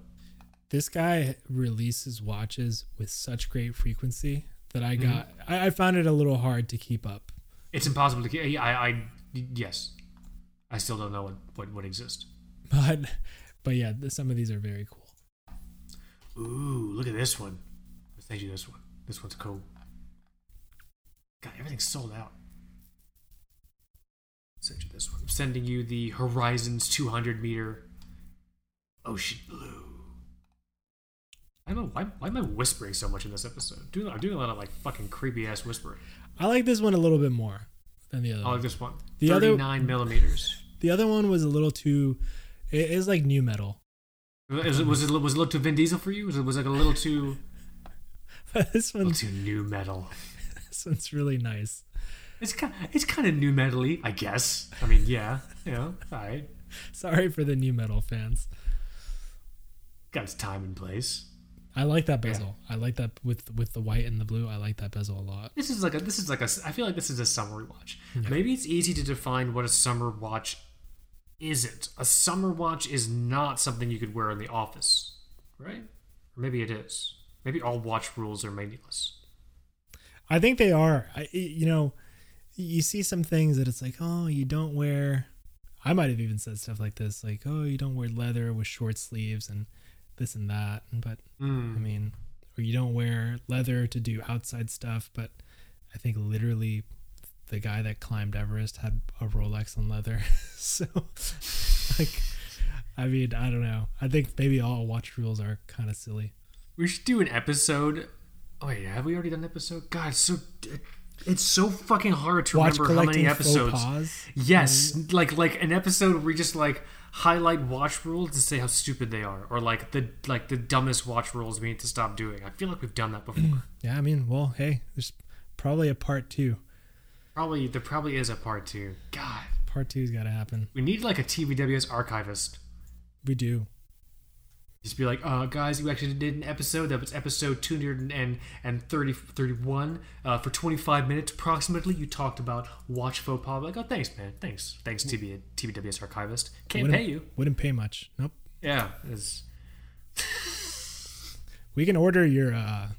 this guy releases watches with such great frequency that I Mm-hmm. got. I, I found it a little hard to keep up. It's impossible to. keep- I, I, yes, I still don't know what what, what exists. But but yeah, some of these are very cool. Ooh, look at this one. Let's send you this one. This one's cool. God, everything's sold out. Send you this one. I'm sending you the Horizons 200 meter ocean blue. I don't know why. Why am I whispering so much in this episode? Doing, I'm doing a lot of like fucking creepy ass whispering. I like this one a little bit more than the other. I one. like this one. The other- 39 millimeters. The other one was a little too. It is like new metal. Was it, was it was it a little too Vin Diesel for you? Was it was it like a little too this one's too new metal? this one's really nice. It's kind it's kind of new metally, I guess. I mean, yeah, you know, all right, Sorry for the new metal fans. got its time and place. I like that bezel. I like that with with the white and the blue. I like that bezel a lot. This is like a this is like a I feel like this is a summer watch. Maybe it's easy to define what a summer watch isn't. A summer watch is not something you could wear in the office, right? Or maybe it is. Maybe all watch rules are meaningless. I think they are. I you know, you see some things that it's like, oh, you don't wear. I might have even said stuff like this, like, oh, you don't wear leather with short sleeves and this and that. But I Mm. mean, or you don't wear leather to do outside stuff. But I think literally, the guy that climbed Everest had a Rolex on leather. so, like, I mean, I don't know. I think maybe all watch rules are kind of silly. We should do an episode. Oh wait, have we already done an episode? God, it's so it's so fucking hard to Watch remember how many episodes. Yes, mm-hmm. like like an episode where we just like highlight watch rules and say how stupid they are, or like the like the dumbest watch rules we need to stop doing. I feel like we've done that before. Yeah, I mean, well, hey, there's probably a part two. Probably there probably is a part two. God, Part two's got to happen. we need like a TBWS archivist. We do. Just be like, uh, guys, you actually did an episode that was episode 230, 31 uh, for 25 minutes approximately. You talked about watch faux pas. Like, oh, thanks, man. Thanks. Thanks, TV, TBWS archivist. Can't Wouldn't- pay you. Wouldn't pay much. Nope. Yeah. We can order your uh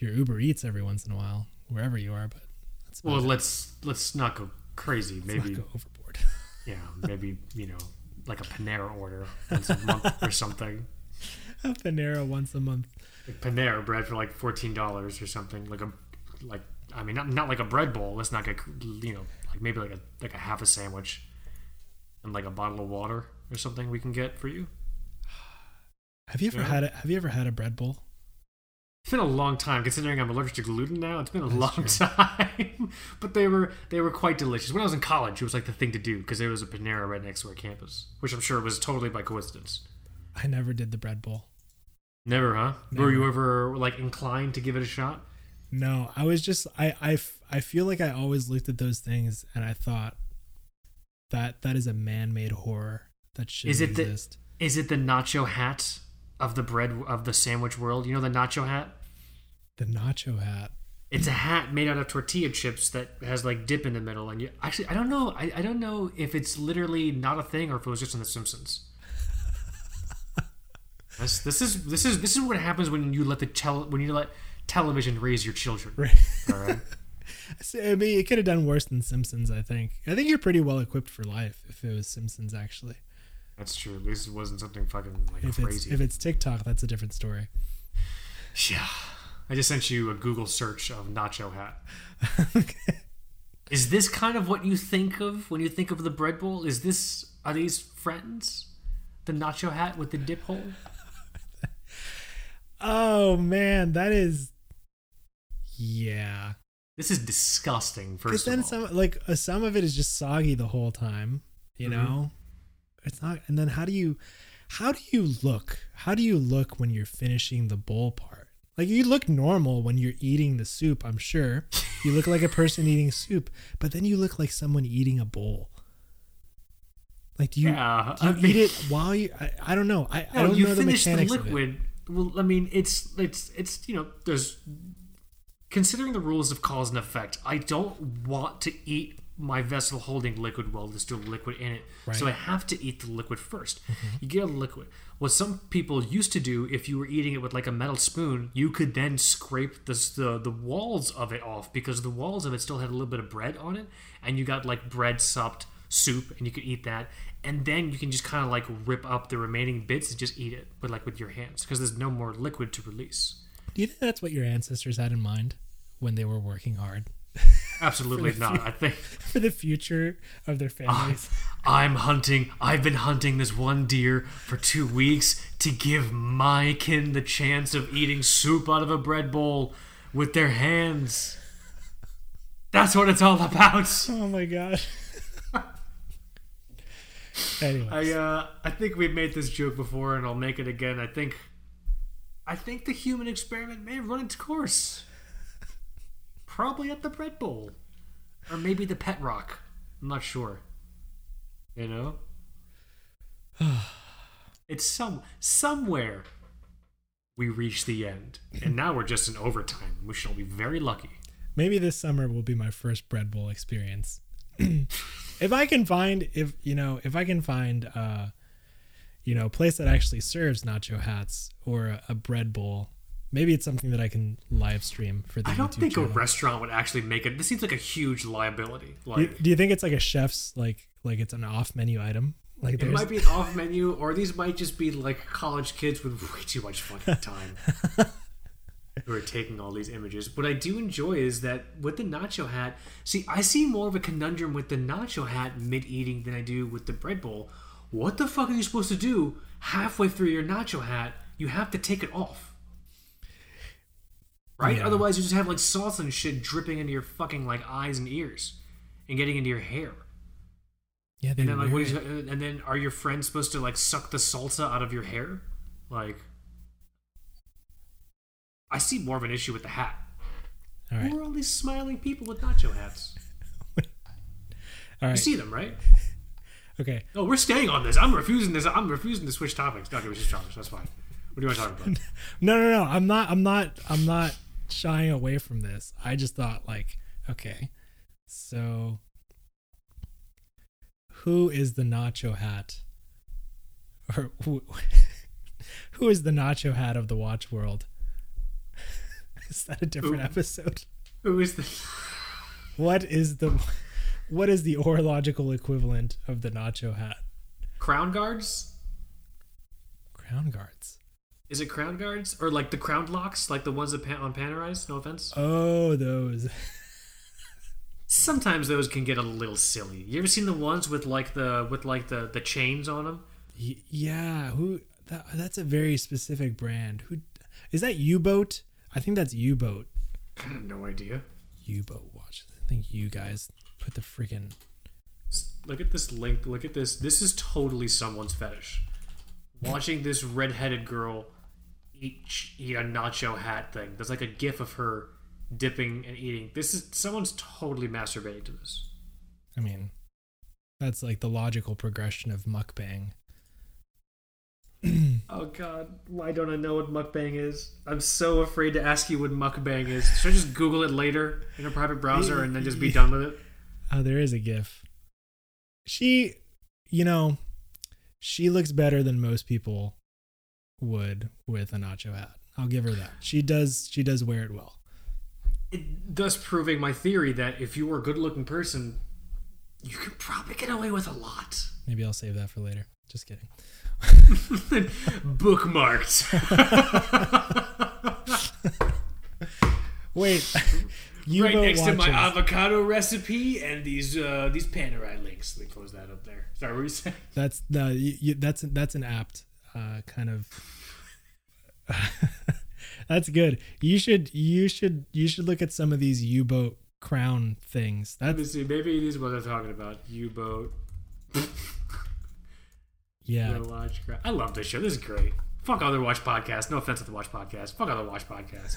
your Uber Eats every once in a while, wherever you are, but that's well, let's let's not go crazy. Let's Maybe, not go overboard. yeah, maybe, you know, like a Panera order once a month or something. a Panera once a month. Like Panera bread for like $14 or something. Like a, like, I mean, not, not like a bread bowl. Let's not get, you know, like maybe like a, like a half a sandwich and like a bottle of water or something we can get for you. Have you ever Yeah. had a Have you ever had a bread bowl? It's been a long time considering I'm allergic to gluten now. It's been a That's long true. time, but they were they were quite delicious. When I was in college, it was like the thing to do because there was a Panera right next to our campus, which I'm sure was totally by coincidence. I never did the bread bowl. Never, huh? Were you ever like inclined to give it a shot? No, I was just I I I feel like I always looked at those things and I thought that that is a man-made horror that should Is it the- exist. Is it the nacho hat of the bread of the sandwich world? You know the nacho hat? The nacho hat. It's a hat made out of tortilla chips that has like dip in the middle, and you actually I don't know I, I don't know if it's literally not a thing or if it was just in The Simpsons. this, this is this is this is what happens when you let the tel- when you let television raise your children. Right. All right. I mean, it could have done worse than Simpsons. I think. I think you're pretty well equipped for life if it was Simpsons. Actually, That's true. At least it wasn't something fucking like if it's crazy. if it's TikTok, that's a different story. yeah. I just sent you a Google search of nacho hat. Is this kind of what you think of when you think of the bread bowl? Is this are these friends? The nacho hat with the dip hole? Oh man, that is. Yeah, This is disgusting. First then of all, some like uh, some of it is just soggy the whole time. You Mhm. know, it's not. And then how do you, how do you look? How do you look when you're finishing the bowl part? Like you look normal when you're eating the soup. I'm sure you look like a person eating soup, but then you look like someone eating a bowl. Like do you yeah, do you I mean, eat it while you? I, I don't know. I, I don't you know the finish the, mechanics of it. liquid. Well, I mean, it's it's it's you know, there's considering the rules of cause and effect. I don't want to eat my vessel holding liquid while there's still liquid in it. So I have to eat the liquid 1st mm-hmm. You get a liquid. What some people used to do, if you were eating it with like a metal spoon, you could then scrape the the, the walls of it off because the walls of it still had a little bit of bread on it, and you got like bread supped soup, and you could eat that. And then you can just kind of like rip up the remaining bits and just eat it, but like with your hands, because there's no more liquid to release. Do you think that's what your ancestors had in mind when they were working hard Absolutely not. I think for the future of their families? I'm hunting. I've been hunting this one deer for two weeks to give my kin the chance of eating soup out of a bread bowl with their hands. That's what it's all about. oh my god. anyway, I uh, I think we've made this joke before, and I'll make it again. I think, I think the human experiment may have run its course. Probably at the bread bowl, or maybe the pet rock. I'm not sure. You know, it's some somewhere. We reach the end, and now we're just in overtime. We shall be very lucky. maybe this summer will be my first bread bowl experience. if I can find if you know if I can find uh you know a place that actually serves nacho hats or a, a bread bowl, maybe it's something that I can live stream for the I don't YouTube think channel. a restaurant would actually make it. This seems like a huge liability. do, Like you, do you think it's like a chef's like like it's an off menu item? Like It there's might be an off menu, or these might just be like college kids with way too much fucking time who are taking all these images. What I do enjoy is that with the nacho hat, see, I see more of a conundrum with the nacho hat mid eating than I do with the bread bowl. What the fuck are you supposed to do halfway through your nacho hat? You have to take it off. Right? Yeah. Otherwise, you just have like salsa and shit dripping into your fucking like eyes and ears and getting into your hair. yeah And then, like, what wear uh, and then, are your friends supposed to like suck the salsa out of your hair? Like, I see more of an issue with the hat. all right Who are all these smiling people with nacho hats? all You see them, right? okay Oh, we're staying on this. I'm refusing this. I'm refusing to switch topics. Okay, we switch topics. That's fine. What do you want to talk about? no no no I'm not I'm not I'm not shying away from this. I just thought like okay so who is the nacho hat or who, who is the nacho hat of the watch world is that a different Ooh. episode Who is the? what is the what is the horological equivalent of the nacho hat Crown guards? crown guards Is it crown guards or like the crown locks, like the ones that pan- on Panerais? No offense. oh those Sometimes those can get a little silly. You ever seen the ones with like the with like the the chains on them? Y- yeah who that, that's a very specific brand who is that u-boat i think that's u-boat I have no idea. u-boat watch i think you guys put the freaking Look at this link. Look at this. This is totally someone's fetish. Watching this redheaded girl eat eat a nacho hat thing. There's like a gif of her dipping and eating. This is someone's totally masturbating to this. i mean that's like the logical progression of mukbang Oh god, why don't I know what mukbang is? I'm so afraid to ask you what mukbang is. Should I just Google it later in a private browser and then just be done with it? oh there is a gif she you know she looks better than most people would with a nacho hat i'll give her that she does she does wear it well it thus proving my theory that if you were a good looking person, you could probably get away with a lot. maybe i'll save that for later just kidding Bookmarked. wait you right next to my avocado recipe and these uh, these Panerai links. Let me close that up there. Sorry, what were you saying? That's no, you, you, that's that's an apt uh, kind of. that's good. You should you should you should look at some of these U-boat crown things. Let me see. Maybe these are what they're talking about. U-boat. yeah. Watch. Cra- I love this show. This is great. Fuck other watch podcasts. No offense to the watch podcast. Fuck other watch podcasts.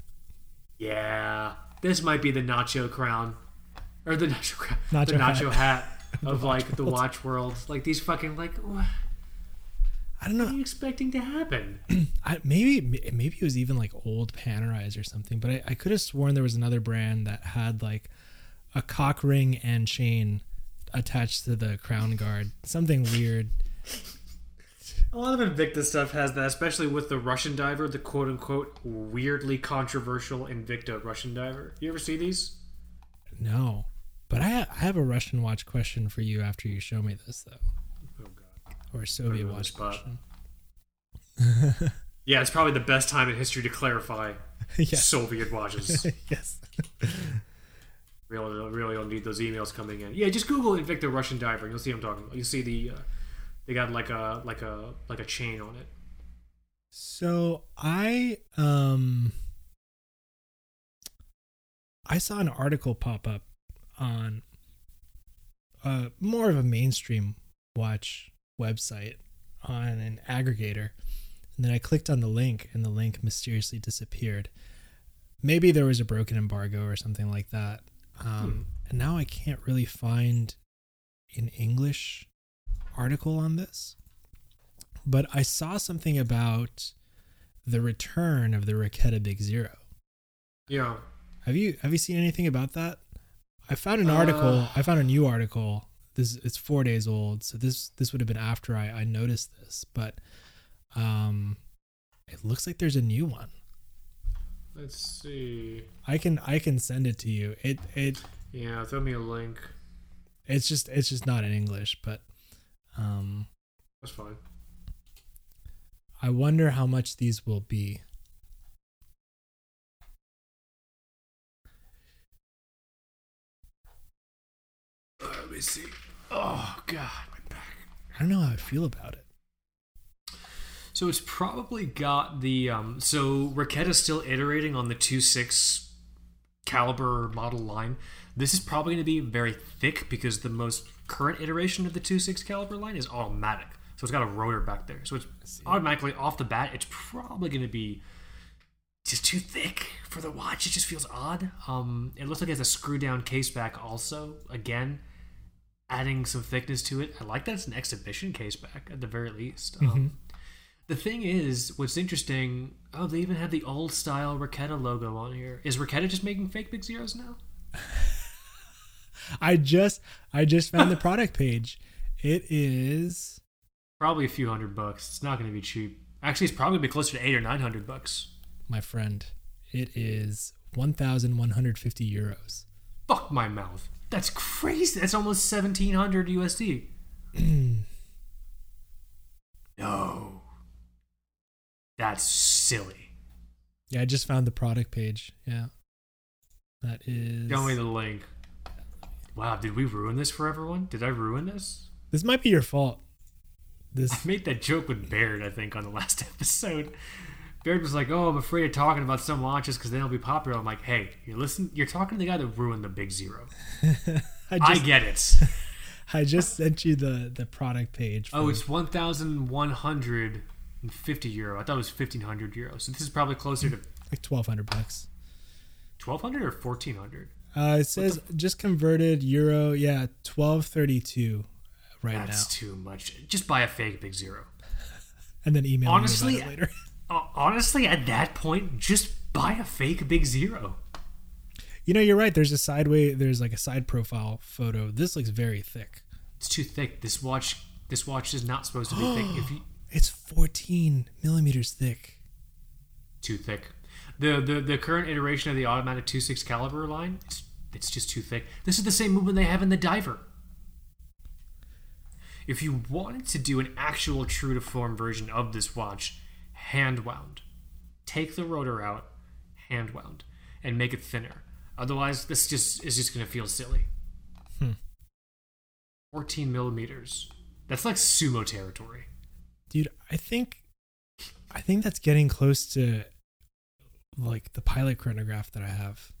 yeah, this might be the nacho crown, or the nacho crown, Nacho the nacho hat. hat, of like the watch world. Like these fucking like. What I don't know. What are know. you expecting to happen? I, maybe maybe it was even like old Panerais or something. But I, I could have sworn there was another brand that had like a cock ring and chain attached to the crown guard. Something weird. A lot of Invicta stuff has that, especially with the Russian diver, the quote unquote weirdly controversial Invicta Russian diver. You ever see these? No. But I, I have a Russian watch question for you after you show me this, though. Or Soviet watch question. Yeah, it's probably the best time in history to clarify yes. Soviet watches. yes. really, really don't need those emails coming in. Yeah, just Google Invicta Russian diver. You'll see what I'm talking about. You'll see the uh, they got like a like a like a chain on it. So I um I saw an article pop up on uh more of a mainstream watch website on an aggregator. And then I clicked on the link and the link mysteriously disappeared. Maybe there was a broken embargo or something like that. Um, And now I can't really find an English article on this. But I saw something about the return of the Raketa Big Zero. Yeah. Have you have you seen anything about that? I found an article. Uh. I found a new article. This it's four days old, so this this would have been after I, I noticed this. But um, it looks like there's a new one. Let's see. I can I can send it to you. It it Yeah, throw me a link. it's just it's just not in English, but um, That's fine. I wonder how much these will be. Let me see. Oh god, my back. I don't know how I feel about it. So it's probably got the um so Raketa's still iterating on the 2.6 caliber model line. This is probably going to be very thick because the most current iteration of the 2.6 caliber line is automatic. So it's got a rotor back there. So it's automatically off the bat it's probably going to be just too thick for the watch. It just feels odd. Um it looks like it has a screw down case back also. Again, adding some thickness to it. I like that it's an exhibition case back at the very least. Um, the thing is, what's interesting, oh, they even have the old style Raketa logo on here. Is Raketa just making fake Big Zeros now? I just I just found the product page. It is Probably a few hundred bucks. It's not going to be cheap. Actually, it's probably be closer to eight or nine hundred bucks. my friend. It is 1,150 euros. Fuck my mouth. That's crazy. That's almost seventeen hundred USD. no, that's silly. Yeah, I just found the product page. Yeah. That is. Show me the link. Wow, did we ruin this for everyone? Did I ruin this? This might be your fault. This I This. made that joke with Baird, I think, on the last episode. Baird was like, "Oh, I'm afraid of talking about some launches because they'll be popular." I'm like, "Hey, you're listen. You're talking to the guy that ruined the Big Zero. I I just, get it. I just sent you the the product page. oh, it's 1,150 euro. I thought it was 1,500 euro. So this is probably closer to like 1,200 bucks. 1,200 or 1,400. Uh, it says just converted euro. Yeah, 1232 right That's now. That's too much. Just buy a fake Big Zero. And then email Honestly, me about it later. Honestly, at that point, just buy a fake Big Zero. You know, you're right. There's a sideway. There's like a side profile photo. This looks very thick. It's too thick. This watch, this watch is not supposed to be thick. If you It's 14 millimeters thick. too thick. The, the the current iteration of the automatic 2.6 caliber line, it's, it's just too thick. This is the same movement they have in the diver. If you wanted to do an actual true to form version of this watch, hand wound, take the rotor out, hand wound, and make it thinner. Otherwise, this just is just gonna feel silly. Hmm. 14 millimeters. That's like sumo territory. Dude, I think I think that's getting close to like the pilot chronograph that I have.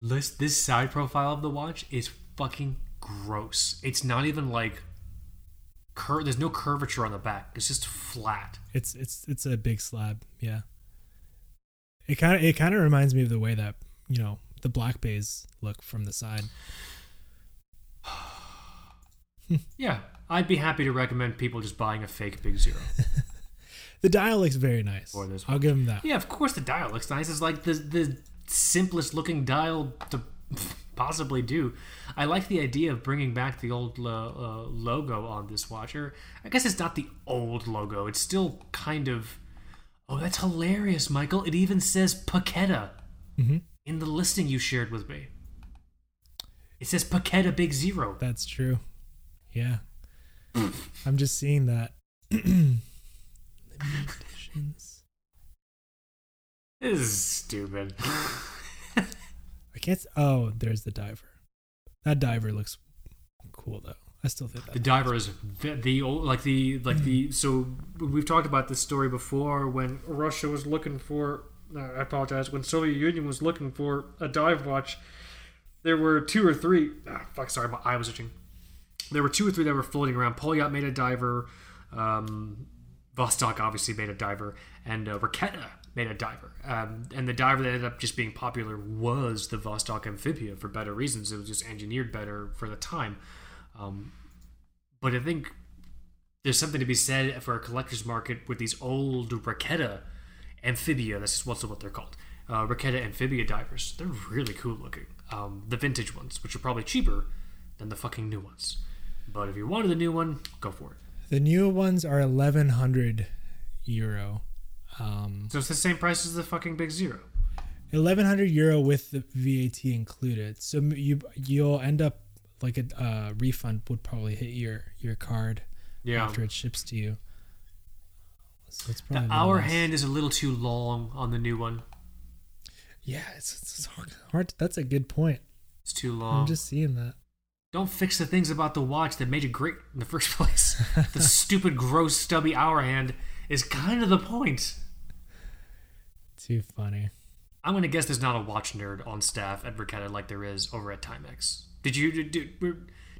This this side profile of the watch is fucking gross. It's not even like cur- there's no curvature on the back. It's just flat. It's it's it's a big slab, yeah. It kind of it kind of reminds me of the way that, you know, the black bays look from the side. Yeah, I'd be happy to recommend people just buying a fake Big Zero. The dial looks very nice. I'll give them that. yeah, of course the dial looks nice. It's like the the simplest looking dial to possibly do. I like the idea of bringing back the old uh, uh, logo on this watch. Or I guess it's not the old logo. It's still kind of. Oh, that's hilarious, Michael. It even says Paqueta in the listing you shared with me. It says Paqueta Big Zero. That's true. Yeah. I'm just seeing that. This is stupid. I can't. Oh, there's the diver. That diver looks cool though. I still think that. The diver is the, the old, like the like the so we've talked about this story before when Russia was looking for uh, I apologize when Soviet Union was looking for a dive watch there were two or three ah, fuck sorry my eye was itching there were two or three that were floating around Polyot made a diver um, Vostok obviously made a diver and uh, Raketa made a diver um, and the diver that ended up just being popular was the Vostok Amphibia for better reasons it was just engineered better for the time um, but I think there's something to be said for a collector's market with these old Raketa amphibia. That's also what they're called. Uh, Raketa amphibia divers. They're really cool looking. Um, the vintage ones, which are probably cheaper than the fucking new ones. But if you wanted the new one, go for it. The new ones are 1100 euro. Um, So it's the same price as the fucking Big Zero. 1100 euro with the VAT included. So you you'll end up like a uh, refund would probably hit your your card Yeah. after it ships to you. So it's The hour less. hand is a little too long on the new one. Yeah, it's, it's hard, hard. That's a good point. It's too long. I'm just seeing that. Don't fix the things about the watch that made it great in the first place. the stupid, gross, stubby hour hand is kind of the point. Too funny. I'm gonna guess there's not a watch nerd on staff at Bricketta like there is over at Timex. Did you did, did,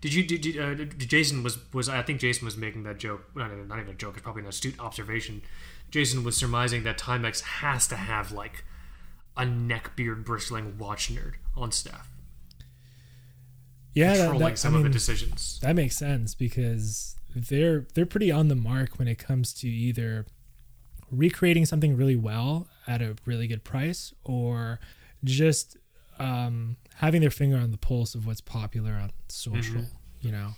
did you did, uh, Jason was was I think Jason was making that joke. Not even, not even a joke. It's probably an astute observation. Jason was surmising that Timex has to have like a neckbeard bristling watch nerd on staff, Yeah, controlling that, some I of the decisions. that makes sense because they're they're pretty on the mark when it comes to either recreating something really well at a really good price or just um, having their finger on the pulse of what's popular on social. Mhm. You know,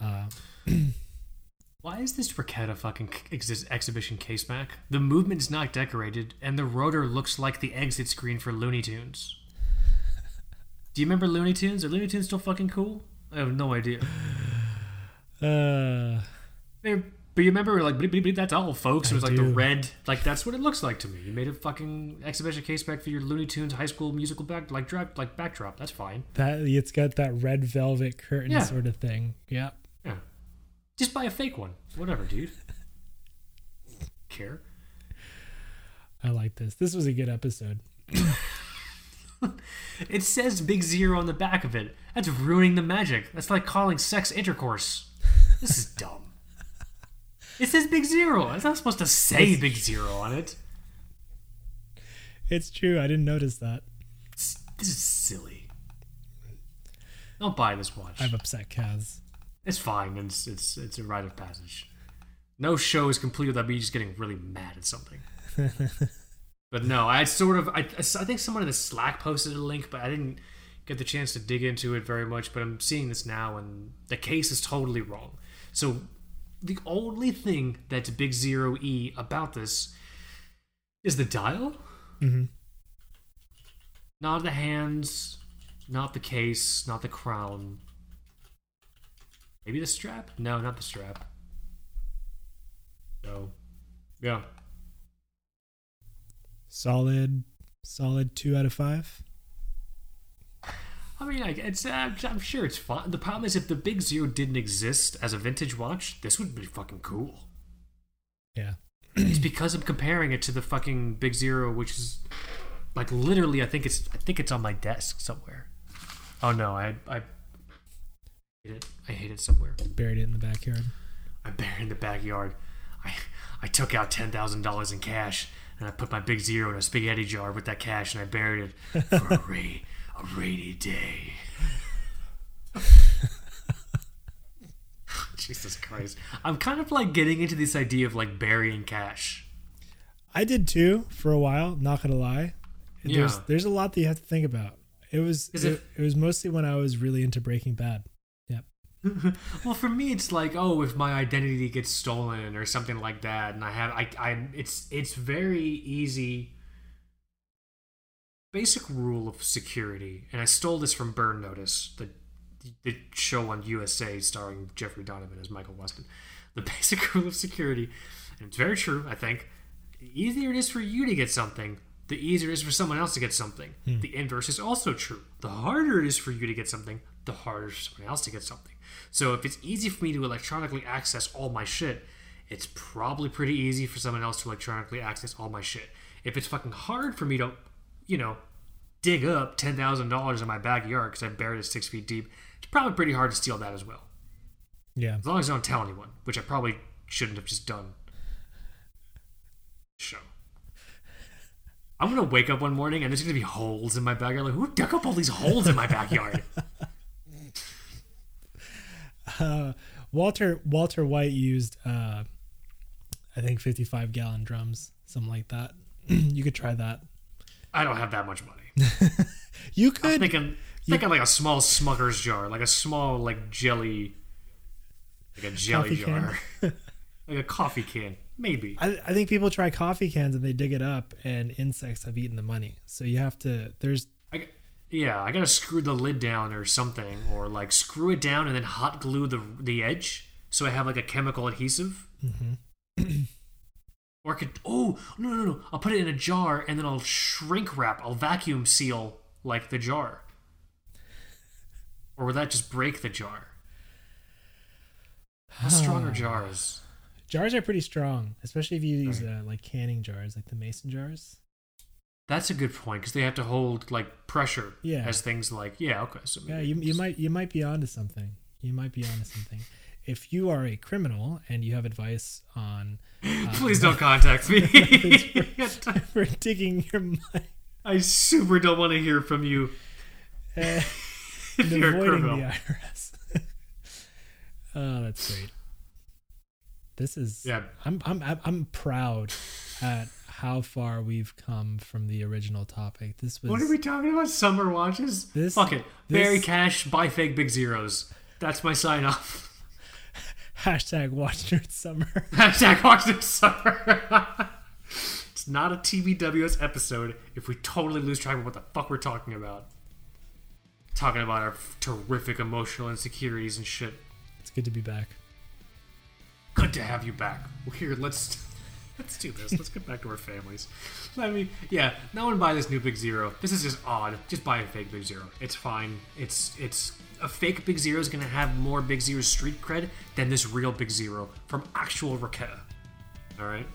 uh, Why is this Bricketta fucking exist exhibition case back? The movement is not decorated, and the rotor looks like the exit screen for Looney Tunes. Do you remember Looney Tunes? Are Looney Tunes still fucking cool? I have no idea. uh, but you remember, like, bleep, bleep, bleep, that's all, folks. It I was like the red, like that's what it looks like to me. You made a fucking exhibition case back for your Looney Tunes high school musical back, like, like backdrop. That's fine. that it's got that red velvet curtain Yeah. sort of thing. Yeah. Yeah, just buy a fake one. Whatever, dude. Care. I like this. This was a good episode. It says Big Zero on the back of it. That's ruining the magic. That's like calling sex intercourse. This is dumb. It says Big Zero. It's not supposed to say Big Zero on it. It's true. I didn't notice that. It's- this is silly. Don't buy this watch. I've upset Kaz. It's fine. It's it's it's a rite of passage. No show is complete without me just getting really mad at something. but no, I sort of I, I think someone in the Slack posted a link, but I didn't get the chance to dig into it very much. But I'm seeing this now, and the case is totally wrong. So the only thing that's Big Zero E about this is the dial, hmm not the hands, not the case, not the crown. Maybe the strap? No, not the strap. So, yeah. Solid, solid two out of five. I mean, like, it's uh, I'm sure it's fine. The problem is if the Big Zero didn't exist as a vintage watch, this would be fucking cool. Yeah. it's because I'm comparing it to the fucking Big Zero, which is like literally. I think it's I think it's on my desk somewhere. Oh no, I I hate it. I hate it somewhere. Buried it in the backyard. I buried it in the backyard. I I took out ten thousand dollars in cash and I put my big zero in a spaghetti jar with that cash and I buried it for a a rainy day. Jesus Christ. I'm kind of like getting into this idea of like burying cash. I did too for a while. Not gonna lie. There's Yeah. there's a lot that you have to think about. It was it, it- it was mostly when I was really into Breaking Bad. Yep. well, for me, it's like, oh, if my identity gets stolen or something like that, and I have, I, I, it's, it's very easy. Basic rule of security, and I stole this from Burn Notice, the, the show on USA starring Jeffrey Donovan as Michael Weston. The basic rule of security, and it's very true. I think the easier it is for you to get something, the easier it is for someone else to get something. Hmm. The inverse is also true. The harder it is for you to get something, the harder it is for someone else to get something. So if it's easy for me to electronically access all my shit, it's probably pretty easy for someone else to electronically access all my shit. If it's fucking hard for me to, you know, dig up ten thousand dollars in my backyard because I buried it six feet deep, it's probably pretty hard to steal that as well. Yeah. As long as I don't tell anyone, which I probably shouldn't have just done. Show. I'm gonna wake up one morning and there's gonna be holes in my backyard. Like, who dug up all these holes in my backyard? Uh, Walter Walter White used uh, I think 55 gallon drums, something like that. you could try that. I don't have that much money. You I'm could. thinking, thinking like a small Smucker's jar, like a small like jelly, like a jelly jar, like a coffee can, maybe. I, I think people try coffee cans and they dig it up, and insects have eaten the money. So you have to. There's I, yeah, I gotta screw the lid down or something, or like screw it down and then hot glue the the edge so I have like a chemical adhesive. Mm-hmm. or I could oh no no no I'll put it in a jar and then I'll shrink wrap I'll vacuum seal like the jar. Or would that just break the jar? How strong are jars? jars are pretty strong, especially if you use uh, like canning jars, like the mason jars. That's a good point because they have to hold like pressure Yeah. as things like yeah okay so Yeah, you, you just- might you might be onto something. You might be onto something. If you are a criminal and you have advice on please don't contact me. for digging your money I super don't want to hear from you uh, if you're a criminal. the IRS. oh, that's great. This is Yeah. I'm I'm I'm- proud at how far we've come from the original topic. This was What are we talking about? Summer watches? This- Fuck it. this- Bury cash, buy fake big zeros. That's my sign off. Hashtag watch nerd summer. Hashtag watch this summer. it's not a TBWS episode if we totally lose track of what the fuck we're talking about. Talking about our terrific emotional insecurities and shit. It's good to be back. Good to have you back. Well, here, let's let's do this. Let's get back to our families. I mean, yeah, no one buy this new Big Zero. This is just odd. Just buy a fake Big Zero. It's fine. It's it's a fake Big Zero is gonna have more Big Zero street cred than this real Big Zero from actual Raketa. All right,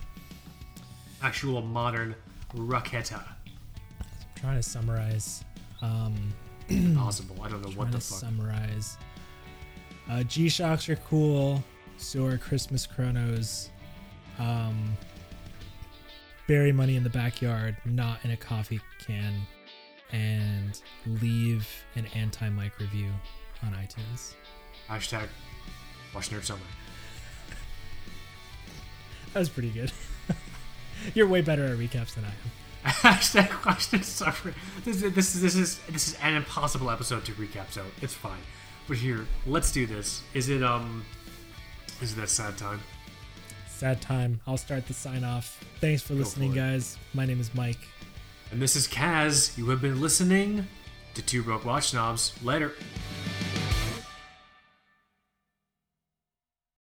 actual modern Raketa. I'm trying to summarize. Um, Possible. I don't know what the to fuck. summarize. Uh, G Shocks are cool. So are Christmas Chronos. Um, bury money in the backyard, not in a coffee can, and leave an anti-Mike review on iTunes. Hashtag watch nerd summer. That was pretty good. You're way better at recaps than I am. Hashtag watch nerd summer. This is this is this is this is an impossible episode to recap, so it's fine. But here, let's do this. Is it um is it that sad time? Sad time. I'll start the sign off. Thanks for listening, for guys. My name is Mike. And this is Kaz. You have been listening to Two Broke Watch Snobs. Later.